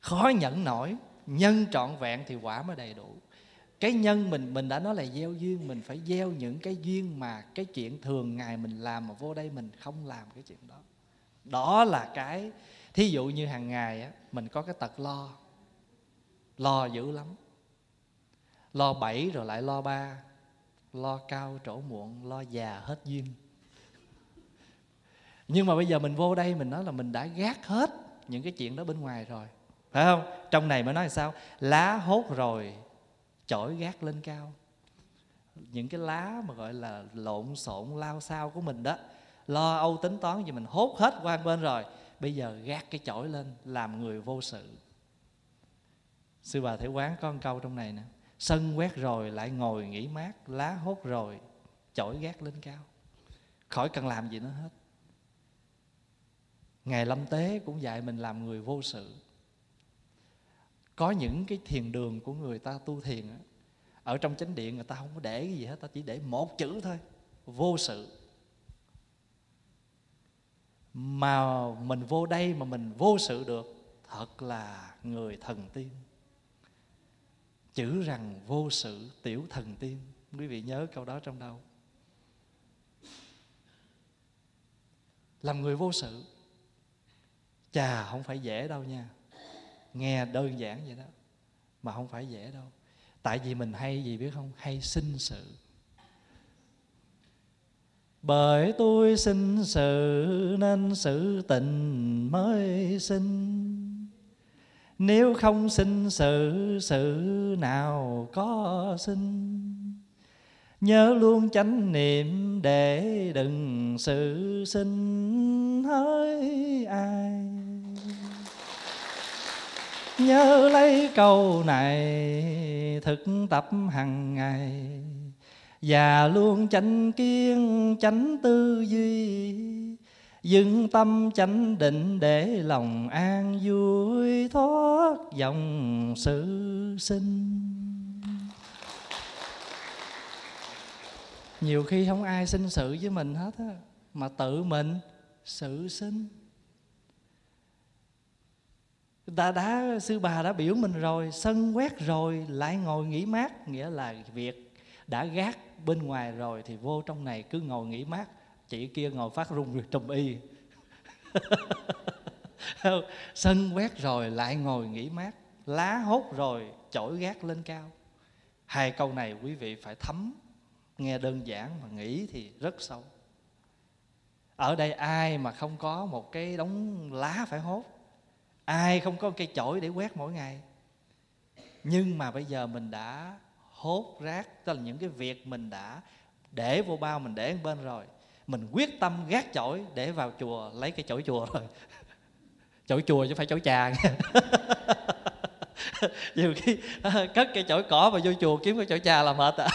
khó nhẫn nổi, nhân trọn vẹn thì quả mới đầy đủ. Cái nhân mình mình đã nói là gieo duyên, mình phải gieo những cái duyên mà cái chuyện thường ngày mình làm mà vô đây mình không làm cái chuyện đó. Đó là cái, thí dụ như hàng ngày á, mình có cái tật lo lo dữ lắm. Lo bảy rồi lại lo ba lo cao trổ muộn, lo già hết duyên. Nhưng mà bây giờ mình vô đây, mình nói là mình đã gác hết những cái chuyện đó bên ngoài rồi. Phải không? Trong này mới nói là sao? Lá hốt rồi, chổi gác lên cao. Những cái lá mà gọi là lộn xộn, lao sao của mình đó, lo âu tính toán gì mình hốt hết qua bên rồi. Bây giờ gác cái chổi lên, làm người vô sự. Sư bà thể quán có một câu trong này nè sân quét rồi, lại ngồi nghỉ mát, lá hốt rồi, chổi gác lên cao. Khỏi cần làm gì nữa hết. Ngày lâm tế cũng dạy mình làm người vô sự. Có những cái thiền đường của người ta tu thiền ở trong chánh điện người ta không có để cái gì hết, ta chỉ để một chữ thôi, vô sự. Mà mình vô đây mà mình vô sự được, thật là người thần tiên chữ rằng vô sự tiểu thần tiên. Quý vị nhớ câu đó trong đâu? Làm người vô sự, chà, không phải dễ đâu nha. Nghe đơn giản vậy đó, mà không phải dễ đâu. Tại vì mình hay gì biết không? Hay sinh sự. Bởi tôi sinh sự, nên sự tình mới sinh nếu không sinh sự sự nào có sinh? Nhớ luôn chánh niệm để đừng sự sinh hỡi ai. Nhớ lấy câu này thực tập hàng ngày. Và luôn chánh kiên chánh tư duy dừng tâm chánh định để lòng an vui thoát dòng sự sinh. Nhiều khi không ai sinh sự với mình hết á mà tự mình sự sinh. Đã, đã sư bà đã biểu mình rồi sân quét rồi lại ngồi nghỉ mát nghĩa là việc đã gác bên ngoài rồi thì vô trong này cứ ngồi nghỉ mát chị kia ngồi phát rung trùm y. Sân quét rồi, lại ngồi nghỉ mát. Lá hốt rồi, chổi gác lên cao. Hai câu này quý vị phải thấm. Nghe đơn giản mà nghĩ thì rất sâu. Ở đây ai mà không có một cái đống lá phải hốt? Ai không có cây chổi để quét mỗi ngày? Nhưng mà bây giờ mình đã hốt rác, tức là những cái việc mình đã để vô bao mình để bên rồi mình quyết tâm gác chổi để vào chùa, lấy cái chổi chùa rồi. Chổi chùa chứ phải chổi trà nhiều khi à, cất cây chổi cỏ mà vô chùa kiếm cái chổi trà là mệt à.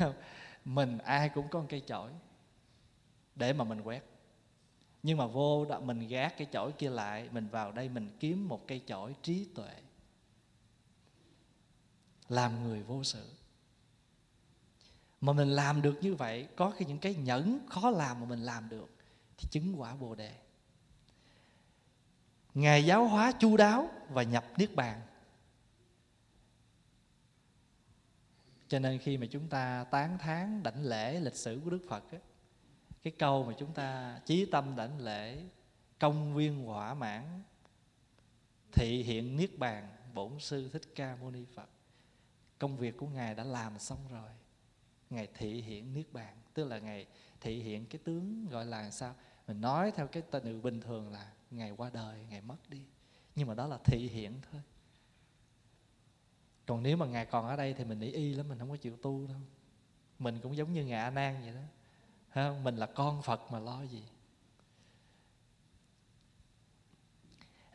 Mình ai cũng có một cây chổi để mà mình quét. Nhưng mà vô đó, mình gác cái chổi kia lại, mình vào đây mình kiếm một cây chổi trí tuệ. Làm người vô sự mà mình làm được như vậy có cái những cái nhẫn khó làm mà mình làm được thì chứng quả bồ đề. Ngài giáo hóa chu đáo và nhập niết bàn. Cho nên khi mà chúng ta tán thán đảnh lễ lịch sử của đức phật ấy, cái câu mà chúng ta chí tâm đảnh lễ công viên hỏa mãn thị hiện niết bàn bổn sư thích ca mâu ni phật công việc của ngài đã làm xong rồi ngài thị hiện niết bàn, tức là ngài thị hiện cái tướng gọi là sao? Mình nói theo cái từ bình thường là ngày qua đời ngày mất đi. Nhưng mà đó là thị hiện thôi. Còn nếu mà ngài còn ở đây thì mình nghĩ y lắm, mình không có chịu tu đâu. Mình cũng giống như ngài a nan vậy đó. Ha? mình là con phật mà lo gì?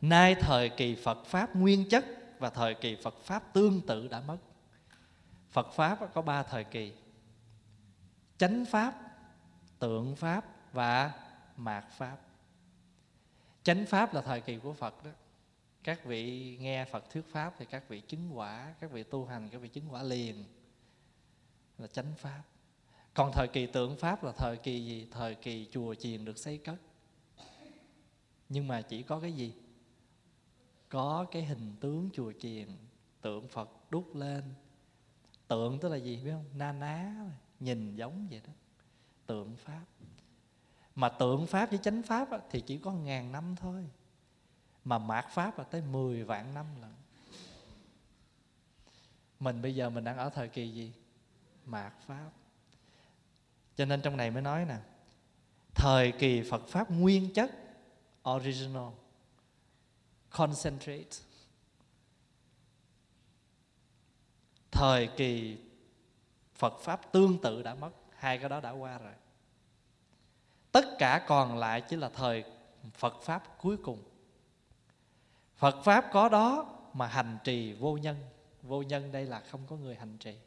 Nay thời kỳ phật pháp nguyên chất và thời kỳ phật pháp tương tự đã mất. Phật pháp có ba thời kỳ chánh pháp, tượng pháp và mạt pháp. Chánh pháp là thời kỳ của phật đó. Các vị nghe phật thuyết pháp thì các vị chứng quả, các vị tu hành, các vị chứng quả liền là chánh pháp. Còn thời kỳ tượng pháp là thời kỳ gì? Thời kỳ chùa chiền được xây cất. Nhưng mà chỉ có cái gì? Có cái hình tướng chùa chiền, tượng phật đúc lên. Tượng tức là gì, biết không? Na ná nhìn giống vậy đó. Tượng pháp. Mà tượng pháp với chánh pháp thì chỉ có ngàn năm thôi. Mà mạt pháp là tới 10 vạn năm lận. Mình bây giờ mình đang ở thời kỳ gì? Mạt pháp. Cho nên trong này mới nói nè, thời kỳ phật pháp nguyên chất, original, concentrate. Thời kỳ phật pháp tương tự đã mất, hai cái đó đã qua rồi. Tất cả còn lại chỉ là thời phật pháp cuối cùng. Phật pháp có đó mà hành trì vô nhân. Vô nhân đây là không có người hành trì.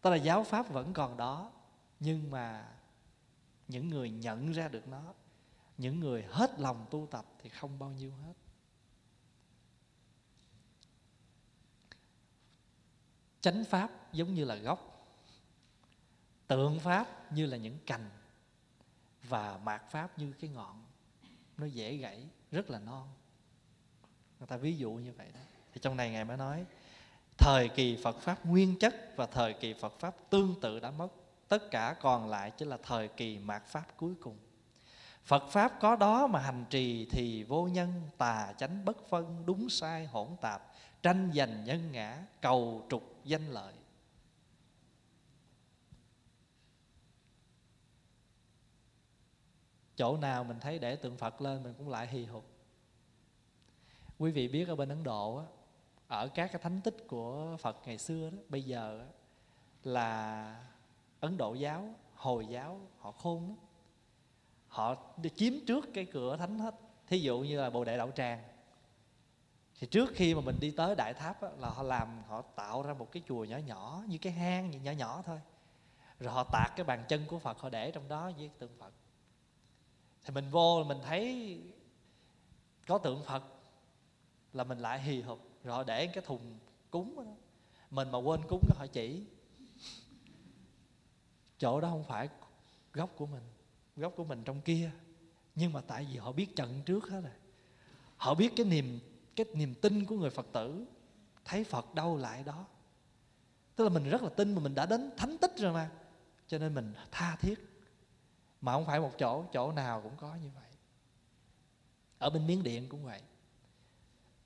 Tức là giáo pháp vẫn còn đó, nhưng mà những người nhận ra được nó, những người hết lòng tu tập thì không bao nhiêu hết. Chánh pháp giống như là gốc tượng pháp như là những cành và mạt pháp như cái ngọn. Nó dễ gãy, rất là non. Người ta ví dụ như vậy đó. Thì trong này ngài mới nói, thời kỳ phật pháp nguyên chất và thời kỳ phật pháp tương tự đã mất. Tất cả còn lại chỉ là thời kỳ mạt pháp cuối cùng. Phật Pháp có đó mà hành trì thì vô nhân, tà chánh bất phân, đúng sai hỗn tạp, tranh giành nhân ngã, cầu trục danh lợi. Chỗ nào mình thấy để tượng Phật lên mình cũng lại hì hục. Quý vị biết ở bên Ấn Độ ở các cái thánh tích của Phật ngày xưa đó bây giờ là Ấn Độ giáo Hồi giáo họ khôn lắm. Họ chiếm trước cái cửa thánh hết. Thí dụ như là bồ đề Đạo tràng. Thì trước khi mà mình đi tới đại tháp á, là họ làm họ tạo ra một cái chùa nhỏ nhỏ như cái hang nhỏ nhỏ thôi. Rồi họ tạc cái bàn chân của phật họ để trong đó với tượng phật thì mình vô mình thấy có tượng phật là mình lại hì hục, rồi họ để cái thùng cúng đó. Mình mà quên cúng nó họ chỉ. Chỗ đó không phải gốc của mình, gốc của mình trong kia. Nhưng mà tại vì họ biết trận trước hết rồi. Họ biết cái niềm cái niềm tin của người phật tử, thấy phật đâu lại đó. Tức là mình rất là tin mà mình đã đến thánh tích rồi mà. Cho nên mình tha thiết mà không phải một chỗ chỗ nào cũng có như vậy. Ở bên miến điện cũng vậy.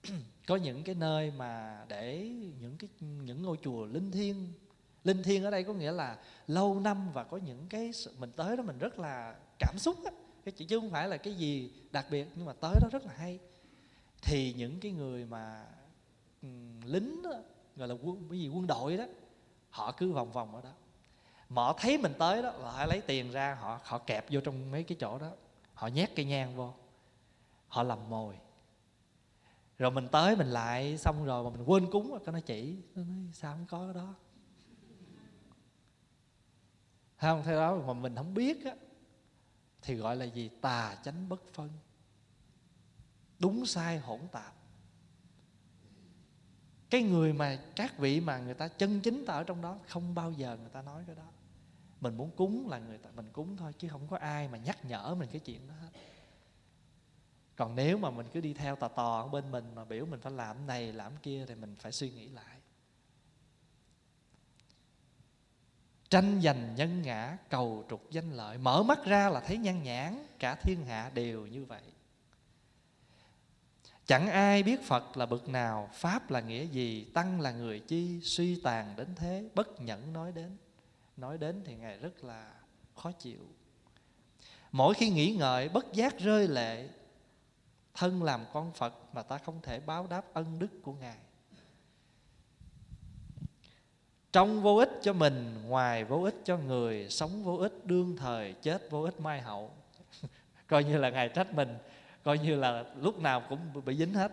Có những cái nơi mà để những cái những ngôi chùa linh thiêng. Linh thiêng ở đây có nghĩa là lâu năm và có những cái sự mình tới đó mình rất là cảm xúc á. Cái chứ không phải là cái gì đặc biệt nhưng mà tới đó rất là hay. Thì những cái người mà ừ, lính đó, gọi là quân cái gì quân đội đó họ cứ vòng vòng ở đó mà họ thấy mình tới đó là họ lấy tiền ra, họ họ kẹp vô trong mấy cái chỗ đó. Họ nhét cây nhang vô. Họ làm mồi. Rồi mình tới mình lại, xong rồi mà mình quên cúng rồi nó chỉ, nó nói, sao không có cái đó? Không? Theo đó mà mình không biết á, thì gọi là gì? Tà chánh bất phân. Đúng sai hỗn tạp. Cái người mà, các vị mà người ta chân chính ta ở trong đó, không bao giờ người ta nói cái đó mình muốn cúng là người ta, mình cúng thôi, chứ không có ai mà nhắc nhở mình cái chuyện đó hết. Còn nếu mà mình cứ đi theo tò tò ở bên mình mà biểu mình phải làm này, làm kia thì mình phải suy nghĩ lại. Tranh giành nhân ngã, cầu trục danh lợi, mở mắt ra là thấy nhan nhãn, cả thiên hạ đều như vậy. Chẳng ai biết phật là bậc nào, pháp là nghĩa gì, tăng là người chi, suy tàn đến thế, bất nhẫn nói đến nói đến thì ngài rất là khó chịu. Mỗi khi nghĩ ngợi, bất giác rơi lệ, thân làm con phật mà ta không thể báo đáp ân đức của ngài. Trong vô ích cho mình, ngoài vô ích cho người, sống vô ích, đương thời, chết vô ích, mai hậu. Coi như là ngài trách mình, coi như là lúc nào cũng bị dính hết.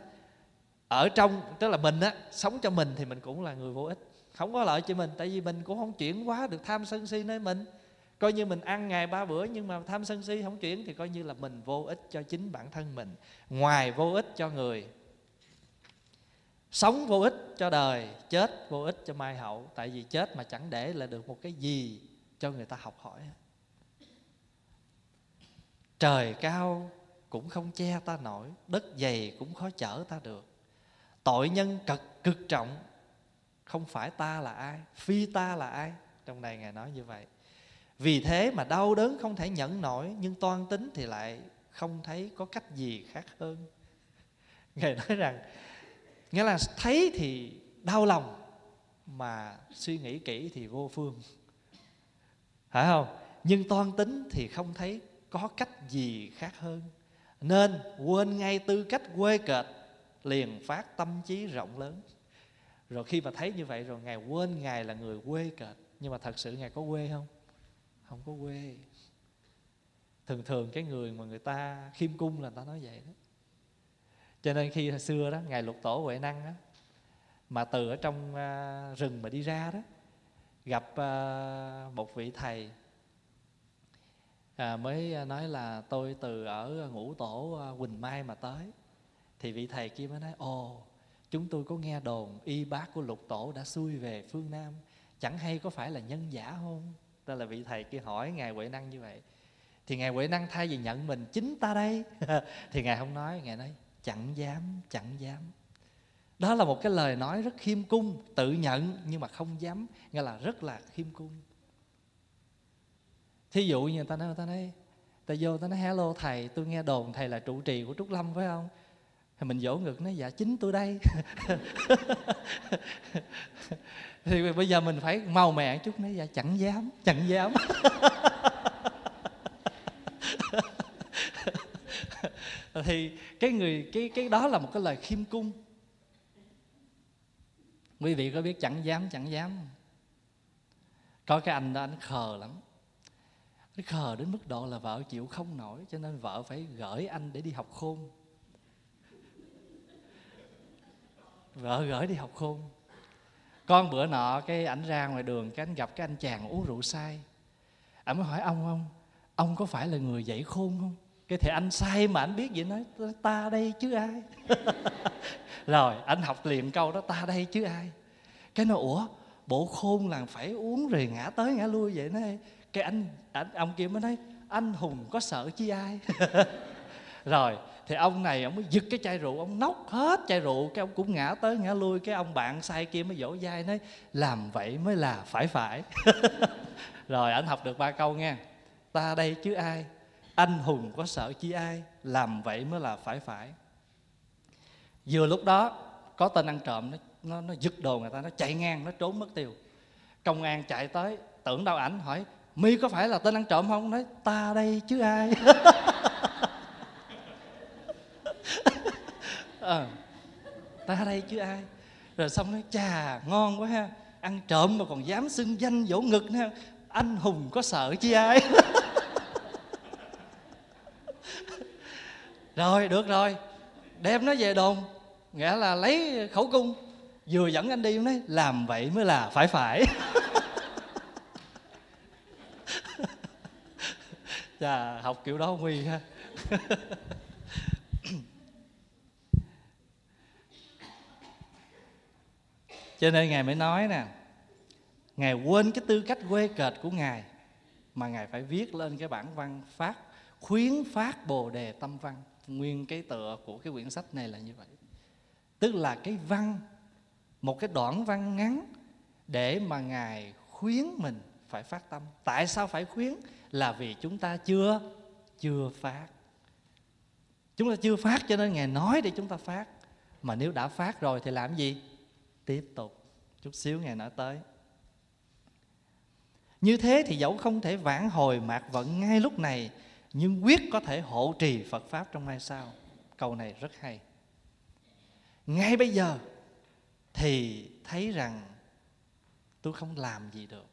Ở trong, tức là mình á, sống cho mình thì mình cũng là người vô ích không có lợi cho mình, tại vì mình cũng không chuyển hóa được tham sân si nơi mình. Coi như mình ăn ngày ba bữa nhưng mà tham sân si không chuyển thì coi như là mình vô ích cho chính bản thân mình, ngoài vô ích cho người. Sống vô ích cho đời, chết vô ích cho mai hậu, tại vì chết mà chẳng để là được một cái gì cho người ta học hỏi. Trời cao cũng không che ta nổi, đất dày cũng khó chở ta được. Tội nhân cực cực trọng không phải ta là ai, phi ta là ai. Trong này ngài nói như vậy. Vì thế mà đau đớn không thể nhẫn nổi, nhưng toan tính thì lại không thấy có cách gì khác hơn. Ngài nói rằng, nghĩa là thấy thì đau lòng, mà suy nghĩ kỹ thì vô phương. Phải không? Nhưng toan tính thì không thấy có cách gì khác hơn. Nên quên ngay tư cách quê kệt liền phát tâm trí rộng lớn rồi khi mà thấy như vậy rồi ngài quên ngài là người quê kệt nhưng mà thật sự ngài có quê không? Không có quê. Thường thường cái người mà người ta khiêm cung là người ta nói vậy đó. Cho nên khi xưa đó ngài lục tổ huệ năng đó mà từ ở trong à, rừng mà đi ra đó gặp à, một vị thầy à, mới nói là tôi từ ở ngũ tổ à, quỳnh mai mà tới. Thì vị thầy kia mới nói ồ chúng tôi có nghe đồn y bác của lục tổ đã xuôi về phương nam. Chẳng hay có phải là nhân giả không? Đó là vị thầy kia hỏi ngài huệ năng như vậy. Thì ngài huệ năng thay vì nhận mình, chính ta đây. Thì ngài không nói, ngài nói, chẳng dám chẳng dám. Đó là một cái lời nói rất khiêm cung, tự nhận nhưng mà không dám, nghĩa là rất là khiêm cung. Thí dụ như người ta nói, người ta nói, ta vô, ta nói, hello thầy, tôi nghe đồn thầy là trụ trì của trúc lâm phải không? Thì mình vỗ ngực nói dạ chính tôi đây. Thì bây giờ mình phải mau mẹ chút nói dạ chẳng dám chẳng dám. Thì cái người, cái cái đó là một cái lời khiêm cung. Quý vị có biết chẳng dám chẳng dám có cái anh đó, anh khờ lắm. Anh khờ đến mức độ là vợ chịu không nổi, cho nên vợ phải gửi anh để đi học khôn. Vợ gửi đi học khôn. Con bữa nọ cái ảnh ra ngoài đường cái anh gặp cái anh chàng uống rượu say. Ảnh mới hỏi ông không ông có phải là người dạy khôn không? Cái thì anh say mà anh biết vậy nói ta đây chứ ai? Rồi anh học liền câu đó ta đây chứ ai? Cái nó ủa bộ khôn là phải uống rồi ngã tới ngã lui vậy nói cái anh, anh ông kia mới nói anh hùng có sợ chi ai? Rồi thì ông này ông mới giật cái chai rượu ông nốc hết chai rượu cái ông cũng ngã tới ngã lui cái ông bạn say kia mới dỗ dai nói làm vậy mới là phải phải. Rồi anh học được ba câu nha ta đây chứ ai? Anh hùng có sợ chi ai? Làm vậy mới là phải phải. Vừa lúc đó có tên ăn trộm nó nó, nó giật đồ người ta nó chạy ngang nó trốn mất tiêu. Công an chạy tới tưởng đâu ảnh hỏi mi có phải là tên ăn trộm không? Nói ta đây chứ ai? ờ ta đây chứ ai? Rồi xong nói, chà, ngon quá ha. Ăn trộm mà còn dám xưng danh dỗ ngực nữa anh hùng có sợ chi ai? Rồi, được rồi. Đem nó về đồn. Nghĩa là lấy khẩu cung. Vừa dẫn anh đi nói, làm vậy mới là phải phải. Chà, học kiểu đó nguy ha. cho nên ngài mới nói nè, ngài quên cái tư cách quê kệt của ngài, mà ngài phải viết lên cái bản văn phát, khuyến phát bồ đề tâm văn. Nguyên cái tựa của cái quyển sách này là như vậy. Tức là cái văn, một cái đoạn văn ngắn để mà ngài khuyến mình phải phát tâm. Tại sao phải khuyến? Là vì chúng ta chưa chưa phát. Chúng ta chưa phát cho nên ngài nói để chúng ta phát. Mà nếu đã phát rồi thì làm gì? Tiếp tục chút xíu ngày nói tới như thế thì dẫu không thể vãn hồi mạc vận ngay lúc này, nhưng quyết có thể hộ trì Phật pháp trong mai sau. Câu này rất hay. Ngay bây giờ thì thấy rằng tôi không làm gì được,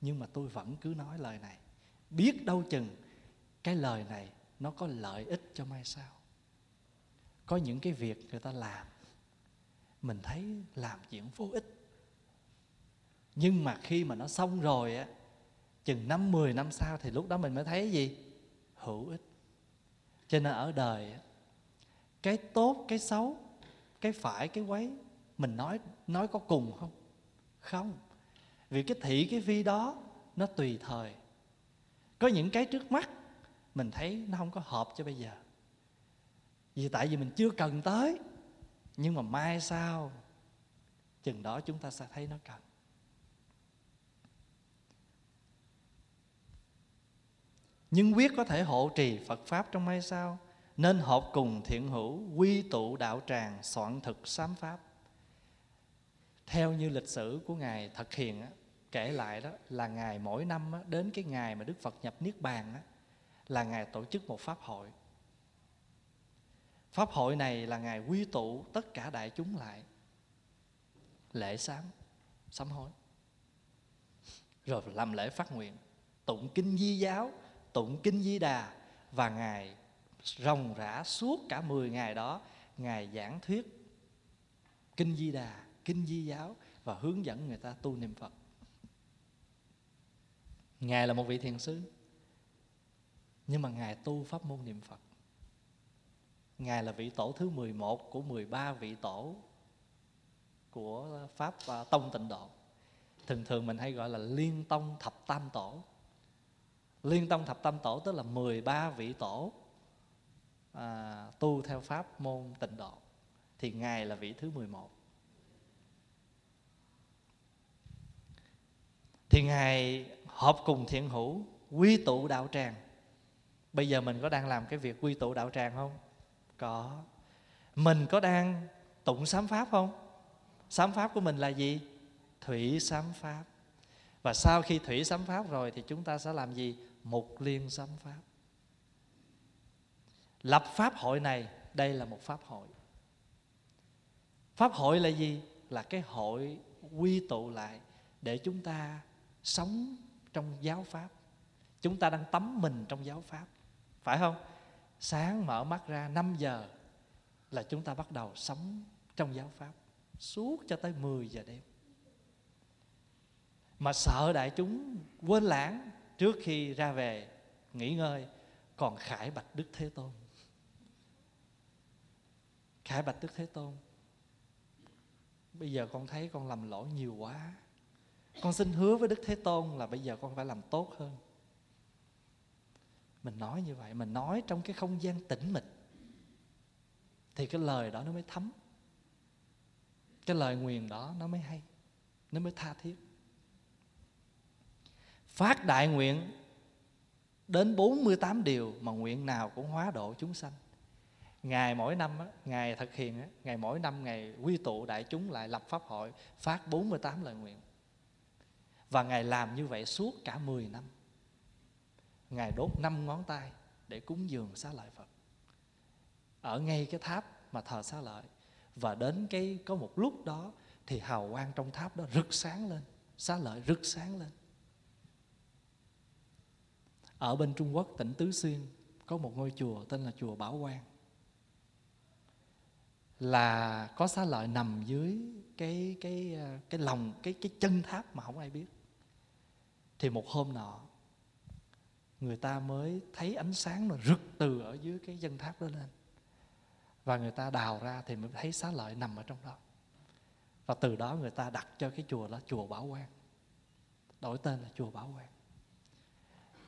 nhưng mà tôi vẫn cứ nói lời này biết đâu chừng cái lời này nó có lợi ích cho mai sau có những cái việc người ta làm mình thấy làm chuyện vô ích. Nhưng mà khi mà nó xong rồi á, chừng năm, mười năm sau thì lúc đó mình mới thấy gì? Hữu ích. Cho nên ở đời cái tốt, cái xấu, cái phải, cái quấy, mình nói nói có cùng không? Không. Vì cái thị, cái vi đó, nó tùy thời. Có những cái trước mắt, mình thấy nó không có hợp cho bây giờ. Vì tại vì mình chưa cần tới nhưng mà mai sau chừng đó chúng ta sẽ thấy nó cần. Nhưng quyết có thể hộ trì Phật Pháp trong mai sau nên hợp cùng thiện hữu quy tụ đạo tràng soạn thực sám Pháp. Theo như lịch sử của Ngài thực hiện á, kể lại đó là Ngài mỗi năm á, đến cái ngày mà Đức Phật nhập Niết Bàn á, là Ngài tổ chức một Pháp hội. Pháp hội này là Ngài quy tụ tất cả đại chúng lại. Lễ sám, sám hối. Rồi làm lễ phát nguyện Tụng kinh di giáo tụng kinh di đà và ngài rồng rã suốt cả 10 ngày đó ngài giảng thuyết kinh di đà kinh di giáo và hướng dẫn người ta tu niệm phật. Ngài là một vị thiền sư nhưng mà ngài tu pháp môn niệm phật ngài là vị tổ thứ 11 của 13 vị tổ của pháp uh, tông tịnh độ thường thường mình hay gọi là liên tông thập tam tổ Liên Tông Thập Tam Tổ tức là 13 vị tổ à, tu theo pháp môn tịnh độ thì Ngài là vị thứ 11. Thì Ngài họp cùng thiện hữu quy tụ đạo tràng. Bây giờ mình có đang làm cái việc quy tụ đạo tràng không? Có. Mình có đang tụng sám pháp không? Sám pháp của mình là gì? Thủy sám pháp. Và sau khi thủy sám pháp rồi thì chúng ta sẽ làm gì? mục liên sám pháp lập pháp hội này, đây là một pháp hội pháp hội là gì là cái hội quy tụ lại để chúng ta sống trong giáo pháp chúng ta đang tắm mình trong giáo pháp phải không sáng mở mắt ra 5 giờ là chúng ta bắt đầu sống trong giáo pháp, suốt cho tới 10 giờ đêm. Mà sợ đại chúng quên lãng trước khi ra về nghỉ ngơi, còn khải bạch đức thế tôn. Khải bạch đức thế tôn, bây giờ con thấy con làm lỗi nhiều quá. Con xin hứa với đức thế tôn là bây giờ con phải làm tốt hơn mình nói như vậy mình nói trong cái không gian tĩnh mịch. Thì cái lời đó nó mới thấm. Cái lời nguyền đó nó mới hay nó mới tha thiết. Phát đại nguyện đến 48 điều mà nguyện nào cũng hóa độ chúng sanh. Ngày mỗi năm, Ngài thực hiện, Ngày mỗi năm Ngài quy tụ đại chúng lại lập pháp hội Phát 48 lời nguyện. Và Ngài làm như vậy suốt cả 10 năm. Ngài đốt năm ngón tay để cúng dường xá lợi Phật. Ở ngay cái tháp mà thờ xá lợi, Và đến cái, có một lúc đó Thì hào quang trong tháp đó rực sáng lên, Xá lợi rực sáng lên. Ở bên Trung Quốc, tỉnh Tứ Xuyên, có một ngôi chùa tên là chùa Bảo Quang. Là có xá lợi nằm dưới cái cái ờ, cái lòng, cái cái chân tháp mà không ai biết. Thì một hôm nọ người ta mới thấy ánh sáng nó rực từ ở dưới cái chân tháp đó lên. Và người ta đào ra thì mới thấy xá lợi nằm ở trong đó. Và từ đó người ta đặt cho cái chùa đó chùa Bảo Quang. Đổi tên là chùa Bảo Quang.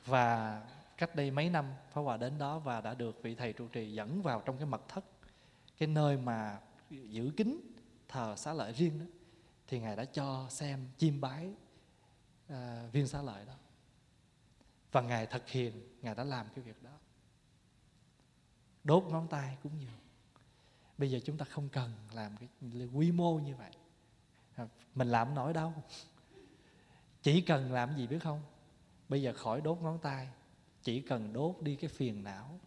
Và cách đây mấy năm Pháp Hòa đến đó và đã được vị thầy trụ trì dẫn vào trong cái mật thất cái nơi mà giữ kín thờ xá lợi riêng đó thì ngài đã cho xem chiêm bái uh, viên xá lợi đó và ngài thực hiện, ngài đã làm cái việc đó. Đốt ngón tay cũng nhiều. Bây giờ chúng ta không cần làm cái quy mô như vậy. À, mình làm nổi đâu. Chỉ cần làm gì biết không? Bây giờ khỏi đốt ngón tay, chỉ cần đốt đi cái phiền não.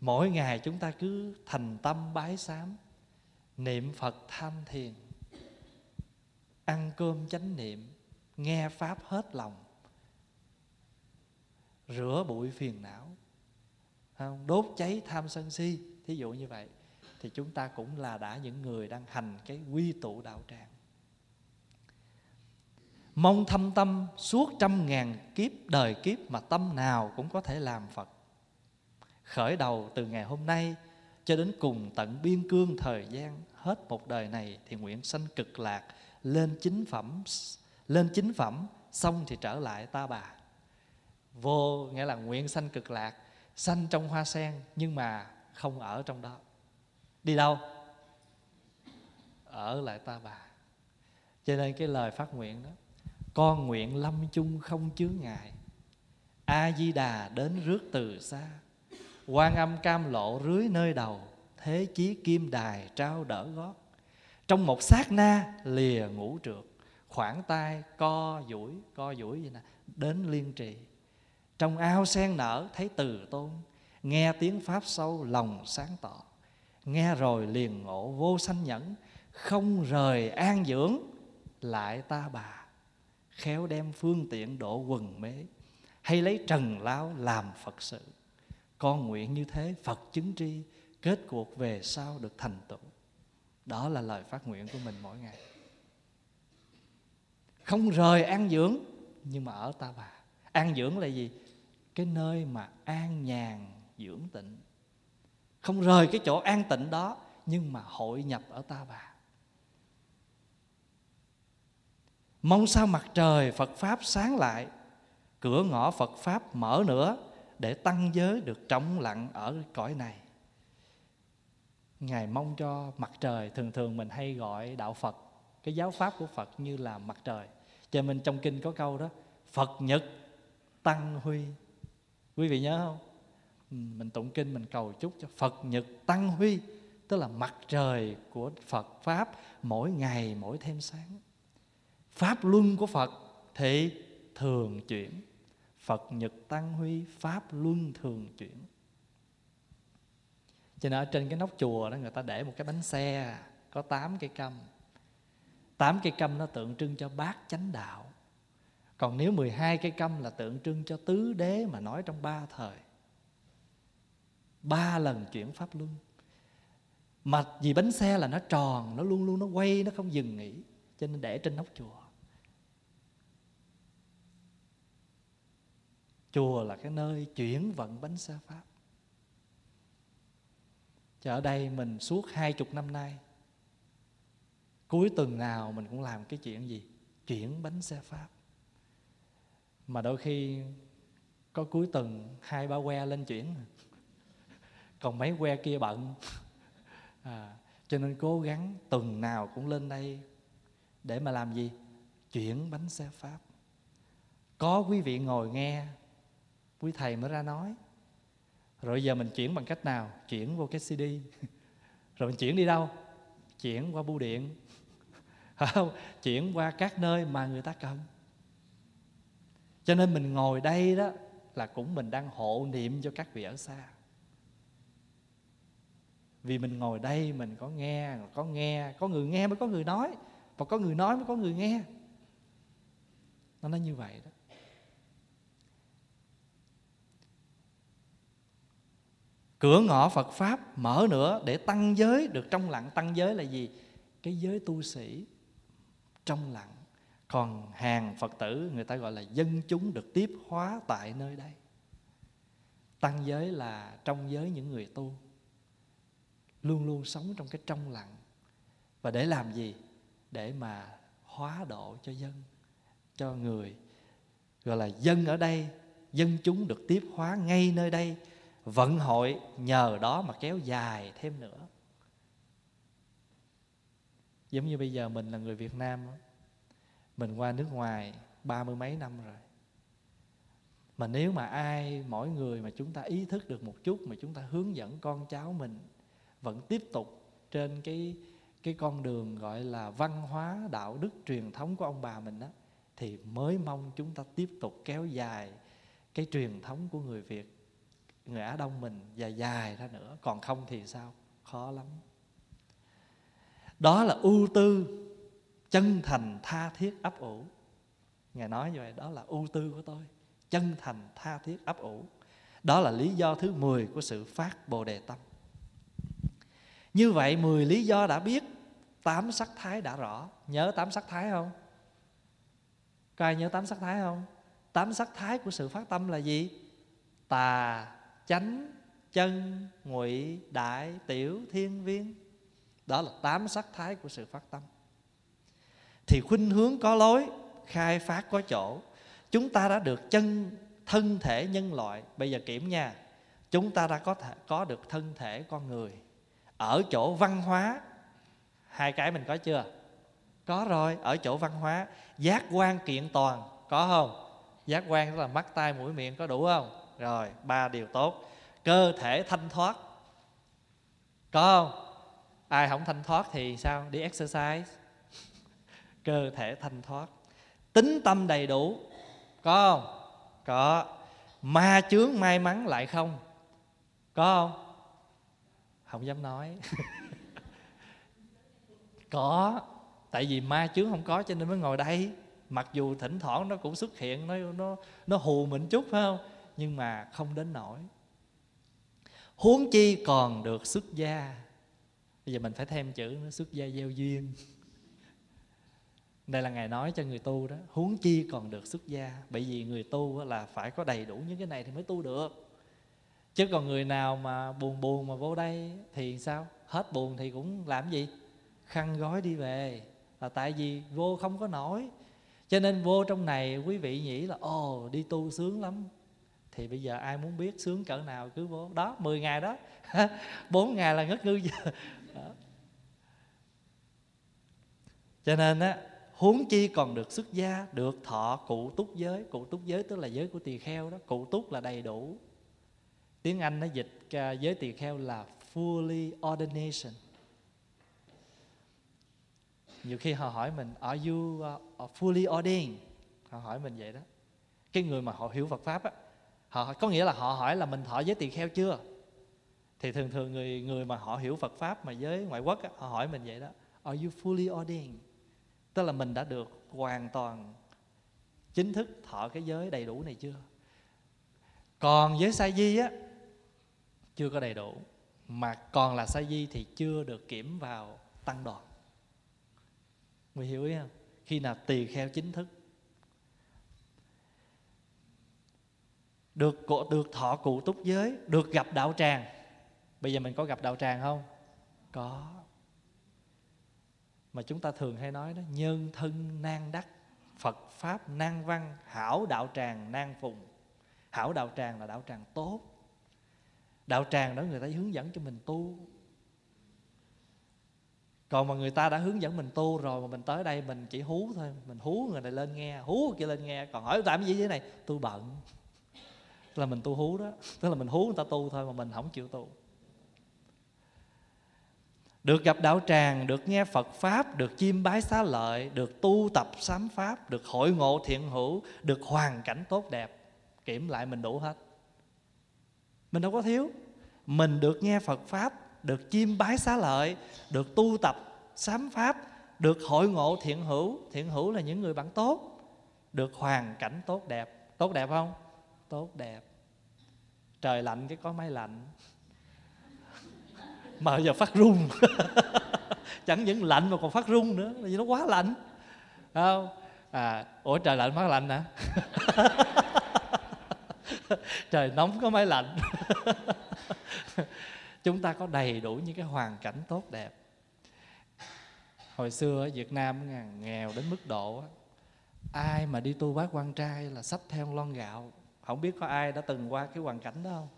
Mỗi ngày chúng ta cứ thành tâm bái sám, niệm phật tham thiền, ăn cơm chánh niệm, nghe pháp hết lòng rửa bụi phiền não. Không? đốt cháy tham sân si, thí dụ như vậy, thì chúng ta cũng là đã những người đang hành cái quy tụ đạo tràng. Mong thâm tâm suốt trăm ngàn kiếp đời kiếp mà tâm nào cũng có thể làm phật. Khởi đầu từ ngày hôm nay cho đến cùng tận biên cương thời gian hết một đời này thì nguyện sanh cực lạc, lên chính phẩm lên chính phẩm, xong thì trở lại ta bà vô nghĩa là nguyện sanh cực lạc, sanh trong hoa sen, nhưng mà không ở trong đó. Đi đâu? Ở lại ta bà. Cho nên cái lời phát nguyện đó, con nguyện lâm chung không chướng ngại. A di đà đến rước từ xa. Quan âm cam lộ rưới nơi đầu, thế chí kim đài trao đỡ gót. Trong một sát na, lìa ngũ trượt. Khoảng tay co duỗi co duỗi vậy nè, đến liên trì trong ao sen nở, thấy từ tôn. Nghe tiếng pháp sâu, lòng sáng tỏ. Nghe rồi liền ngộ, vô sanh nhẫn. Không rời an dưỡng, lại ta bà. Khéo đem phương tiện độ quần mế. Hay lấy trần lao làm phật sự. Con nguyện như thế, phật chứng tri. Kết cuộc về sau được thành tựu. Đó là lời phát nguyện của mình mỗi ngày. Không rời an dưỡng, nhưng mà ở ta bà. An dưỡng là gì? Cái nơi mà an nhàn, dưỡng tịnh. Không rời cái chỗ an tịnh đó, nhưng mà hội nhập ở ta bà. Mong sao mặt trời phật pháp sáng lại, cửa ngõ phật pháp mở nữa để tăng giới được trọng lặng ở cõi này. Ngài mong cho mặt trời, thường thường mình hay gọi đạo phật, cái giáo pháp của phật như là mặt trời. Cho mình trong kinh có câu đó, phật nhật tăng huy quý vị nhớ không? Ừ, mình tụng kinh, mình cầu chúc cho phật nhật tăng huy, tức là mặt trời của phật pháp mỗi ngày, mỗi thêm sáng. Pháp luân của phật thì thường chuyển. Phật nhật tăng huy, pháp luân thường chuyển. Cho nên ở trên cái nóc chùa đó người ta để một cái bánh xe, có 8 cây câm. Tám cây câm nó tượng trưng cho bát chánh đạo còn nếu 12 cây câm là tượng trưng cho tứ đế mà nói trong ba thời, ba lần chuyển pháp luân, mà vì bánh xe là nó tròn, nó luôn luôn nó quay, nó không dừng nghỉ, cho nên để trên nóc chùa. Chùa là cái nơi chuyển vận bánh xe pháp. Chứ ở đây mình suốt hai chục năm nay, Cuối tuần nào mình cũng làm cái chuyện gì? Chuyển bánh xe Pháp. Mà đôi khi Có cuối tuần hai ba que lên chuyển. Còn mấy que kia bận. À, Cho nên cố gắng tuần nào cũng lên đây Để mà làm gì? Chuyển bánh xe Pháp. Có quý vị ngồi nghe Quý thầy mới ra nói. Rồi giờ mình chuyển bằng cách nào? Chuyển vô cái cd rồi mình chuyển đi đâu? Chuyển qua bưu điện. Chuyển qua các nơi mà người ta cần cho nên mình ngồi đây đó là cũng mình đang hộ niệm cho các vị ở xa. Vì mình ngồi đây mình có nghe có nghe, có người nghe mới có người nói, và có người nói mới có người nghe. Nó nói như vậy đó. Cửa ngõ Phật pháp mở nữa để tăng giới, được trong lặng tăng giới là gì? Cái giới tu sĩ trong lặng còn hàng phật tử, người ta gọi là dân chúng được tiếp hóa tại nơi đây. Tăng giới là trong giới những người tu, luôn luôn sống trong cái trong lặng. Và để làm gì? Để mà hóa độ cho dân, cho người. Gọi là dân ở đây, dân chúng được tiếp hóa ngay nơi đây, vận hội nhờ đó mà kéo dài thêm nữa. Giống như bây giờ mình là người Việt Nam mình qua nước ngoài ba mươi mấy năm rồi. Mà nếu mà ai, mỗi người mà chúng ta ý thức được một chút, mà chúng ta hướng dẫn con cháu mình vẫn tiếp tục trên cái cái con đường gọi là văn hóa, đạo đức truyền thống của ông bà mình đó thì mới mong chúng ta tiếp tục kéo dài cái truyền thống của người Việt, người Á Đông mình dài dài ra nữa. Còn không thì sao? Khó lắm. Đó là ưu tư chân thành tha thiết ấp ủ. Ngài nói như vậy, đó là ưu tư của tôi. Chân thành tha thiết ấp ủ. Đó là lý do thứ 10 của sự phát bồ đề tâm. Như vậy 10 lý do đã biết, tám sắc thái đã rõ. Nhớ tám sắc thái không? Có ai nhớ tám sắc thái không? Tám sắc thái của sự phát tâm là gì? Tà, chánh, chân, ngụy, đại, tiểu, thiên, viên. Đó là tám sắc thái của sự phát tâm thì khuynh hướng có lối, khai phát có chỗ. Chúng ta đã được chân thân thể nhân loại. Bây giờ kiểm nha, chúng ta đã có thể, có được thân thể con người. Ở chỗ văn hóa, hai cái mình có chưa? Có rồi, ở chỗ văn hóa. Giác quan kiện toàn, có không? Giác quan tức là mắt, tai, mũi, miệng có đủ không? Rồi, ba điều tốt. Cơ thể thanh thoát, có không? Ai không thanh thoát thì sao? Đi exercise cơ thể thanh thoát. Tính tâm đầy đủ, có không? Có. Ma chướng may mắn lại không? Có không? Không dám nói. Có. Tại vì ma chướng không có cho nên mới ngồi đây. Mặc dù thỉnh thoảng nó cũng xuất hiện, nó nó nó hù mình chút, phải không? Nhưng mà không đến nổi huống chi còn được xuất gia. Bây giờ mình phải thêm chữ nó xuất gia gieo duyên đây là ngài nói cho người tu đó, huống chi còn được xuất gia. Bởi vì người tu là phải có đầy đủ những cái này thì mới tu được. Chứ còn người nào mà buồn buồn mà vô đây thì sao? Hết buồn thì cũng làm gì? Khăn gói đi về. Là tại vì vô không có nổi. Cho nên vô trong này quý vị nghĩ là, ồ, đi tu sướng lắm. Thì bây giờ ai muốn biết sướng cỡ nào cứ vô. Đó 10 ngày đó. 4 ngày là ngất ngư giờ. Đó. cho nên á huống chi còn được xuất gia được thọ cụ túc giới. Cụ túc giới tức là giới của tỳ kheo đó. Cụ túc là đầy đủ. Tiếng anh nó dịch giới tỳ kheo là fully ordination. Nhiều khi họ hỏi mình are you uh, fully ordained? Họ hỏi mình vậy đó. Cái người mà họ hiểu Phật pháp á họ có nghĩa là họ hỏi là mình thọ giới tỳ kheo chưa? Thì thường thường người người mà họ hiểu Phật pháp mà giới ngoại quốc á, họ hỏi mình vậy đó. Are you fully ordained? Tức là mình đã được hoàn toàn chính thức thọ cái giới đầy đủ này chưa? Còn giới sa di á, chưa có đầy đủ. Mà còn là sa di thì chưa được kiểm vào tăng đoàn. Người hiểu ý không? Khi nào tỳ kheo chính thức, Được được thọ cụ túc giới, Được gặp đạo tràng. Bây giờ mình có gặp đạo tràng không? Có. Mà chúng ta thường hay nói đó, Nhân thân nan đắc, Phật Pháp nan văn, Hảo đạo tràng nan phùng. Hảo đạo tràng là đạo tràng tốt. Đạo tràng đó người ta hướng dẫn cho mình tu. Còn mà người ta đã hướng dẫn mình tu rồi mà mình tới đây mình chỉ hú thôi, mình hú người này lên nghe, hú kia lên nghe. Còn hỏi làm gì thế này? Tôi bận. Là mình tu hú đó, tức là mình hú người ta tu thôi mà mình không chịu tu được gặp đạo tràng, được nghe phật pháp, được chiêm bái xá lợi, được tu tập sám pháp, được hội ngộ thiện hữu, được hoàn cảnh tốt đẹp. Kiểm lại mình đủ hết. Mình đâu có thiếu. Mình được nghe phật pháp, được chiêm bái xá lợi, được tu tập sám pháp, được hội ngộ thiện hữu. Thiện hữu là những người bạn tốt. Được hoàn cảnh tốt đẹp. Tốt đẹp không? Tốt đẹp. Trời lạnh cái có máy lạnh mà giờ phát run chẳng những lạnh mà còn phát run nữa vì nó quá lạnh. Không? À ủa, trời lạnh mát lạnh hả? Trời nóng có máy lạnh. Chúng ta có đầy đủ những cái hoàn cảnh tốt đẹp. Hồi xưa ở việt nam nghèo đến mức độ ai mà đi tu bác quan trai là sắp theo lon gạo. Không biết có ai đã từng qua cái hoàn cảnh đó không?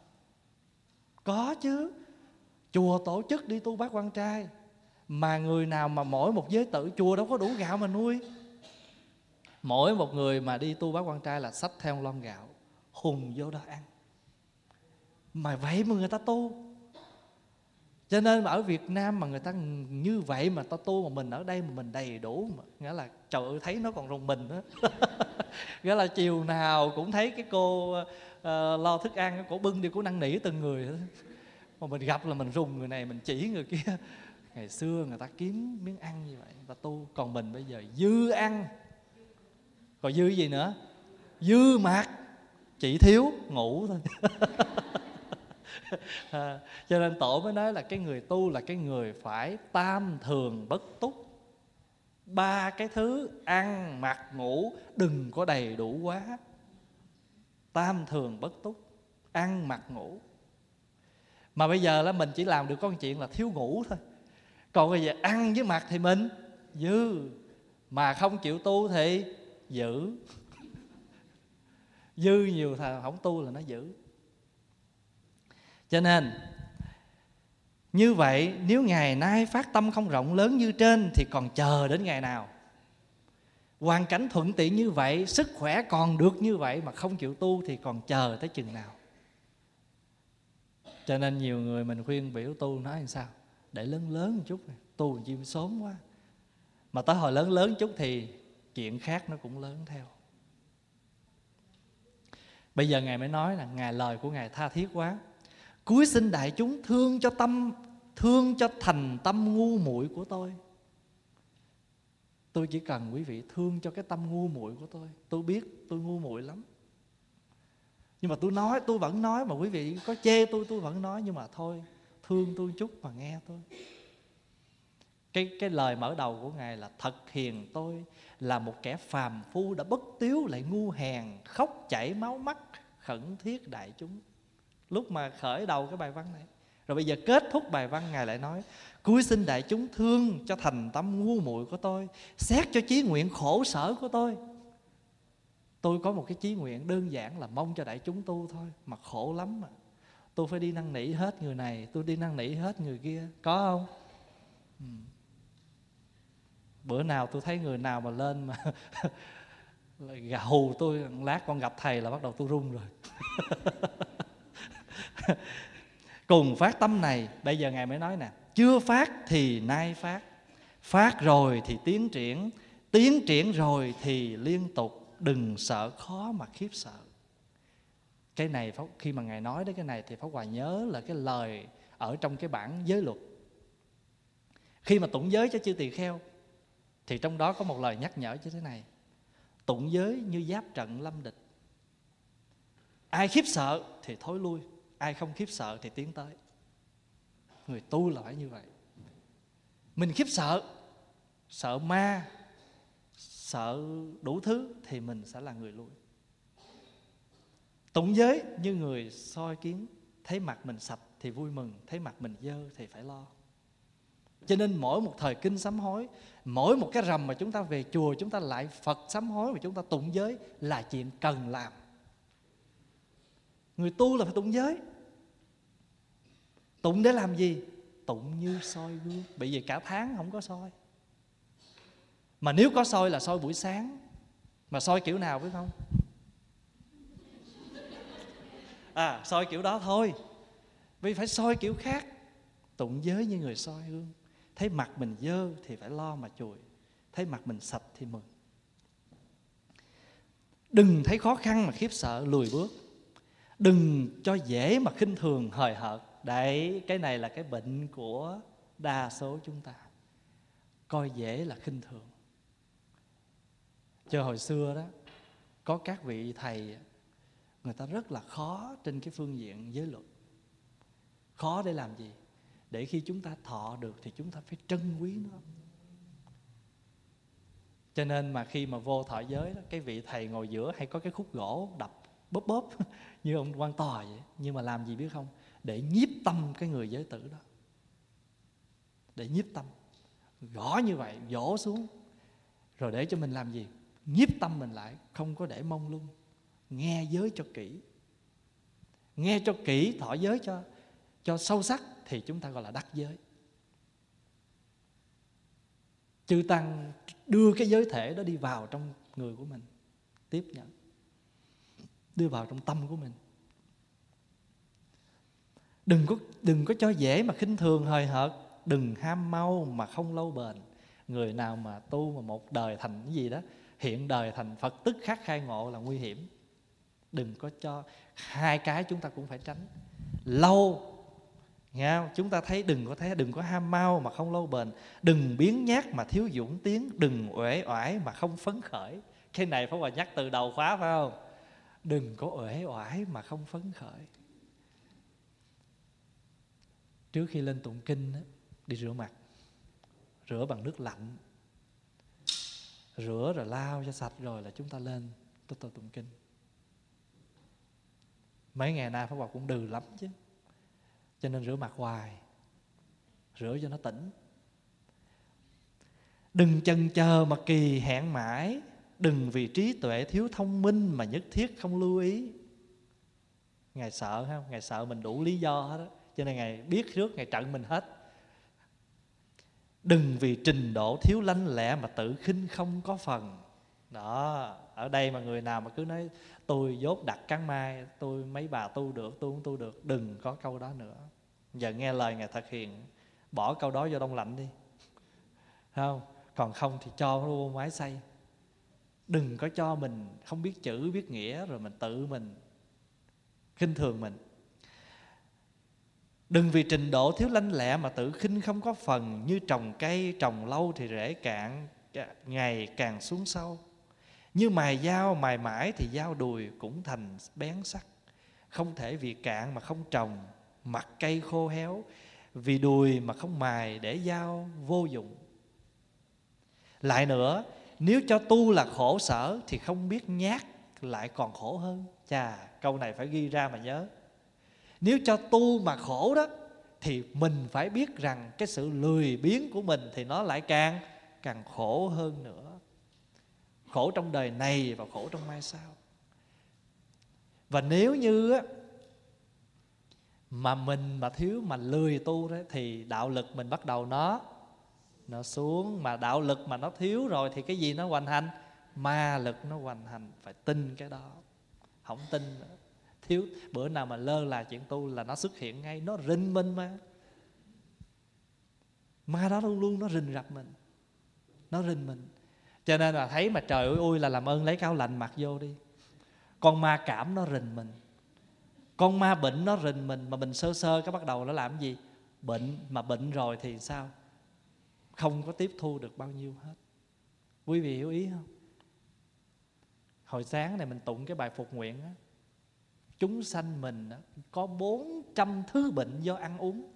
Có chứ chùa tổ chức đi tu bác quan trai. Mà người nào mà mỗi một giới tử chùa đâu có đủ gạo mà nuôi. Mỗi một người mà đi tu bác quan trai là sách theo lon gạo hùng vô đó ăn. Mà vậy mà người ta tu. Cho nên mà ở Việt Nam mà người ta như vậy mà ta tu mà mình ở đây mà mình đầy đủ mà nghĩa là trời ơi thấy nó còn rùng mình đó nghĩa là chiều nào cũng thấy cái cô uh, lo thức ăn cổ bưng đi cổ năn nỉ từng người mà mình gặp là mình rùng người này mình chỉ người kia. Ngày xưa người ta kiếm miếng ăn như vậy người ta tu. Còn mình bây giờ dư ăn. Còn dư gì nữa? Dư mạc. Chỉ thiếu ngủ thôi. À, cho nên tổ mới nói là cái người tu là cái người phải tam thường bất túc. Ba cái thứ ăn mặc ngủ đừng có đầy đủ quá. Tam thường bất túc. Ăn mặc ngủ mà bây giờ là mình chỉ làm được con chuyện là thiếu ngủ thôi. Còn bây giờ ăn với mặc thì mình dư, mà không chịu tu thì giữ dư nhiều thà không tu là nó giữ cho nên, như vậy, nếu ngày nay phát tâm không rộng lớn như trên thì còn chờ đến ngày nào? Hoàn cảnh thuận tiện như vậy, sức khỏe còn được như vậy mà không chịu tu thì còn chờ tới chừng nào? Cho nên nhiều người mình khuyên biểu tu nói làm sao? Để lớn lớn một chút tu chim sớm quá. Mà tới hồi lớn lớn chút thì chuyện khác nó cũng lớn theo. Bây giờ ngài mới nói là ngài lời của ngài tha thiết quá. Cuối xin đại chúng thương cho tâm, thương cho thành tâm ngu muội của tôi. Tôi chỉ cần quý vị thương cho cái tâm ngu muội của tôi. Tôi biết tôi ngu muội lắm nhưng mà tôi nói, tôi vẫn nói mà quý vị có chê tôi tôi vẫn nói. Nhưng mà thôi, thương tôi chút mà nghe tôi cái cái lời mở đầu của ngài là thật hiền tôi là một kẻ phàm phu đã bất tiếu lại ngu hèn, khóc chảy máu mắt, khẩn thiết đại chúng. Lúc mà khởi đầu cái bài văn này. Rồi bây giờ kết thúc bài văn, ngài lại nói cuối xin đại chúng thương cho thành tâm ngu muội của tôi, xét cho chí nguyện khổ sở của tôi tôi có một cái chí nguyện đơn giản là mong cho đại chúng tu thôi, mà khổ lắm mà. Tôi phải đi năn nỉ hết người này, tôi đi năn nỉ hết người kia. Có không? Ừ. bữa nào tôi thấy người nào mà lên mà gà hù tôi lát con gặp thầy là bắt đầu tôi run rồi. Cùng phát tâm này, bây giờ ngài mới nói nè, chưa phát thì nay phát phát rồi thì tiến triển tiến triển rồi thì liên tục đừng sợ, khó mà khiếp sợ. Cái này khi mà ngài nói đến cái này thì pháp hòa nhớ là cái lời ở trong cái bản giới luật. Khi mà tụng giới cho chư tỳ kheo, thì trong đó có một lời nhắc nhở như thế này. Tụng giới như giáp trận lâm địch. Ai khiếp sợ thì thối lui, ai không khiếp sợ thì tiến tới. Người tu là phải như vậy. Mình khiếp sợ sợ ma sợ đủ thứ thì mình sẽ là người lui. Tụng giới như người soi kiến, thấy mặt mình sạch thì vui mừng, thấy mặt mình dơ thì phải lo. Cho nên mỗi một thời kinh sám hối, mỗi một cái rằm mà chúng ta về chùa, chúng ta lại phật sám hối và chúng ta tụng giới là chuyện cần làm. Người tu là phải tụng giới. Tụng để làm gì? Tụng như soi gương. Bởi vì cả tháng không có soi mà nếu có soi là soi buổi sáng. Mà soi kiểu nào biết không? À soi kiểu đó thôi. Vì phải soi kiểu khác. Tụng giới như người soi hương thấy mặt mình dơ thì phải lo mà chùi. Thấy mặt mình sạch thì mừng. Đừng thấy khó khăn mà khiếp sợ, lùi bước. Đừng cho dễ mà khinh thường, hời hợt. Đấy, cái này là cái bệnh của đa số chúng ta. Coi dễ là khinh thường chờ hồi xưa đó có các vị thầy người ta rất là khó trên cái phương diện giới luật. Khó để làm gì? Để khi chúng ta thọ được thì chúng ta phải trân quý nó. Cho nên mà khi mà vô thọ giới đó, cái vị thầy ngồi giữa hay có cái khúc gỗ đập bóp bóp như ông quan tòa vậy nhưng mà làm gì biết không? Để nhiếp tâm cái người giới tử đó. Để nhiếp tâm. Gõ như vậy dỗ xuống. Rồi để cho mình làm gì? Nhiếp tâm mình lại, không có để mong lung. Nghe giới cho kỹ. Nghe cho kỹ, thọ giới cho cho sâu sắc thì chúng ta gọi là đắc giới. Chư tăng đưa cái giới thể đó đi vào trong người của mình, tiếp nhận. Đưa vào trong tâm của mình. Đừng có đừng có cho dễ mà khinh thường, hời hợt. Đừng ham mau mà không lâu bền. Người nào mà tu mà một đời thành cái gì đó hiện đời thành phật tức khắc khai ngộ là nguy hiểm. Đừng có cho hai cái chúng ta cũng phải tránh. Lâu, nghe không? chúng ta thấy đừng có thấy, đừng có ham mau mà không lâu bền. Đừng biến nhát mà thiếu dũng tiến, đừng uể oải mà không phấn khởi. Cái này phải hòa nhắc từ đầu khóa phải không? Đừng có uể oải mà không phấn khởi. Trước khi lên tụng kinh đi rửa mặt, rửa bằng nước lạnh rửa rồi lau cho sạch rồi là chúng ta lên tôi tôi tụng kinh. Mấy ngày nay pháp hòa cũng đừ lắm chứ. Cho nên rửa mặt hoài, rửa cho nó tỉnh. Đừng chần chờ mà kỳ hẹn mãi, đừng vì trí tuệ thiếu thông minh mà nhất thiết không lưu ý. Ngài sợ không ngài sợ mình đủ lý do hết đó cho nên ngài biết trước, ngài trận mình hết đừng vì trình độ thiếu lanh lẹ mà tự khinh không có phần. Đó ở đây mà người nào mà cứ nói tôi dốt đặt cắn mai tôi mấy bà tu được tôi cũng tu được đừng có câu đó nữa. Giờ nghe lời ngài thực hiện, bỏ câu đó vô đông lạnh đi. Không? Còn không thì cho luôn vô máy xây đừng có cho mình không biết chữ biết nghĩa rồi mình tự mình khinh thường mình. Đừng vì trình độ thiếu lanh lẹ mà tự khinh không có phần. Như trồng cây, trồng lâu thì rễ cạn Ngày càng xuống sâu. Như mài dao, mài mãi thì dao đùi cũng thành bén sắc Không thể vì cạn mà không trồng Mặt cây khô héo. Vì đùi mà không mài để dao vô dụng. Lại nữa, Nếu cho tu là khổ sở Thì không biết nhát lại còn khổ hơn. Chà, câu này phải ghi ra mà nhớ nếu cho tu mà khổ đó thì mình phải biết rằng cái sự lười biếng của mình thì nó lại càng càng khổ hơn nữa. Khổ trong đời này và khổ trong mai sau. Và nếu như á, mà mình mà thiếu mà lười tu đó thì đạo lực mình bắt đầu nó nó xuống. Mà đạo lực mà nó thiếu rồi thì cái gì nó hoành hành? Ma lực nó hoành hành phải tin cái đó. Không tin nữa thiếu. Bữa nào mà lơ là chuyện tu là nó xuất hiện ngay, nó rình mình mà. Ma đó luôn luôn nó rình rập mình. Nó rình mình. Cho nên là thấy mà trời ơi ui là làm ơn lấy cao lạnh mặc vô đi. Con ma cảm nó rình mình. Con ma bệnh nó rình mình, mà mình sơ sơ cái bắt đầu nó làm gì? Bệnh mà bệnh rồi thì sao? Không có tiếp thu được bao nhiêu hết. Quý vị hiểu ý không? Hồi sáng này mình tụng cái bài phục nguyện á chúng sanh mình có 400 thứ bệnh do ăn uống.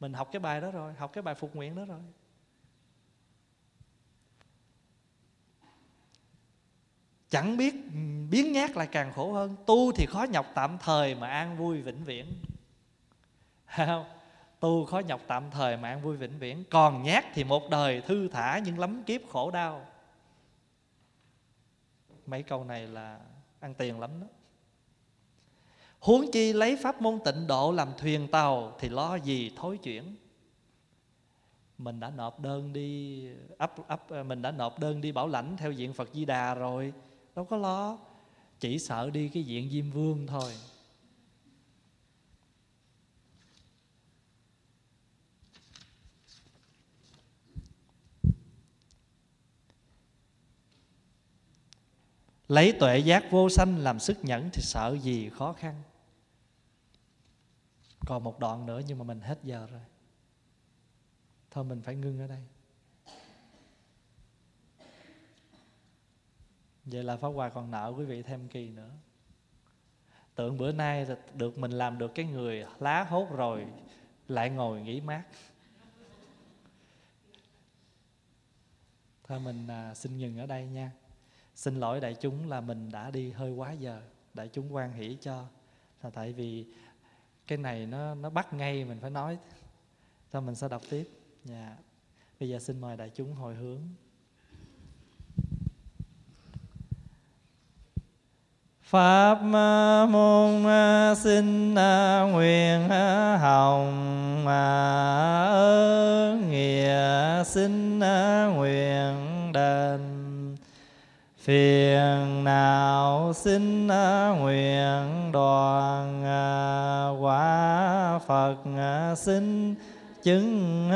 Mình học cái bài đó rồi, học cái bài phục nguyện đó rồi. Chẳng biết, biến nhát lại càng khổ hơn, tu thì khó nhọc tạm thời mà an vui vĩnh viễn. Không? Tu khó nhọc tạm thời mà an vui vĩnh viễn. Còn nhát thì một đời thư thả nhưng lắm kiếp khổ đau. Mấy câu này là ăn tiền lắm đó. Huống chi lấy pháp môn tịnh độ làm thuyền tàu Thì lo gì thối chuyển? Mình đã nộp đơn đi ấp, ấp, Mình đã nộp đơn đi bảo lãnh Theo diện Phật Di Đà rồi. Đâu có lo Chỉ sợ đi cái diện Diêm Vương thôi. Lấy tuệ giác vô sanh làm sức nhẫn Thì sợ gì khó khăn? Còn một đoạn nữa nhưng mà mình hết giờ rồi. Thôi mình phải ngưng ở đây. Vậy là pháp hòa còn nợ quý vị thêm kỳ nữa. Tưởng bữa nay được mình làm được cái người lá hốt rồi lại ngồi nghỉ mát. Thôi mình à, xin ngừng ở đây nha. Xin lỗi đại chúng là mình đã đi hơi quá giờ. Đại chúng quan hỷ cho là tại vì cái này nó nó bắt ngay mình phải nói. Thôi mình sẽ đọc tiếp. Dạ. Bây giờ xin mời đại chúng hồi hướng. Pháp môn xin nguyện hồng ơn nghĩa xin nguyện đền phiền nào xin à, nguyện đoàn à, quả Phật à, xin chứng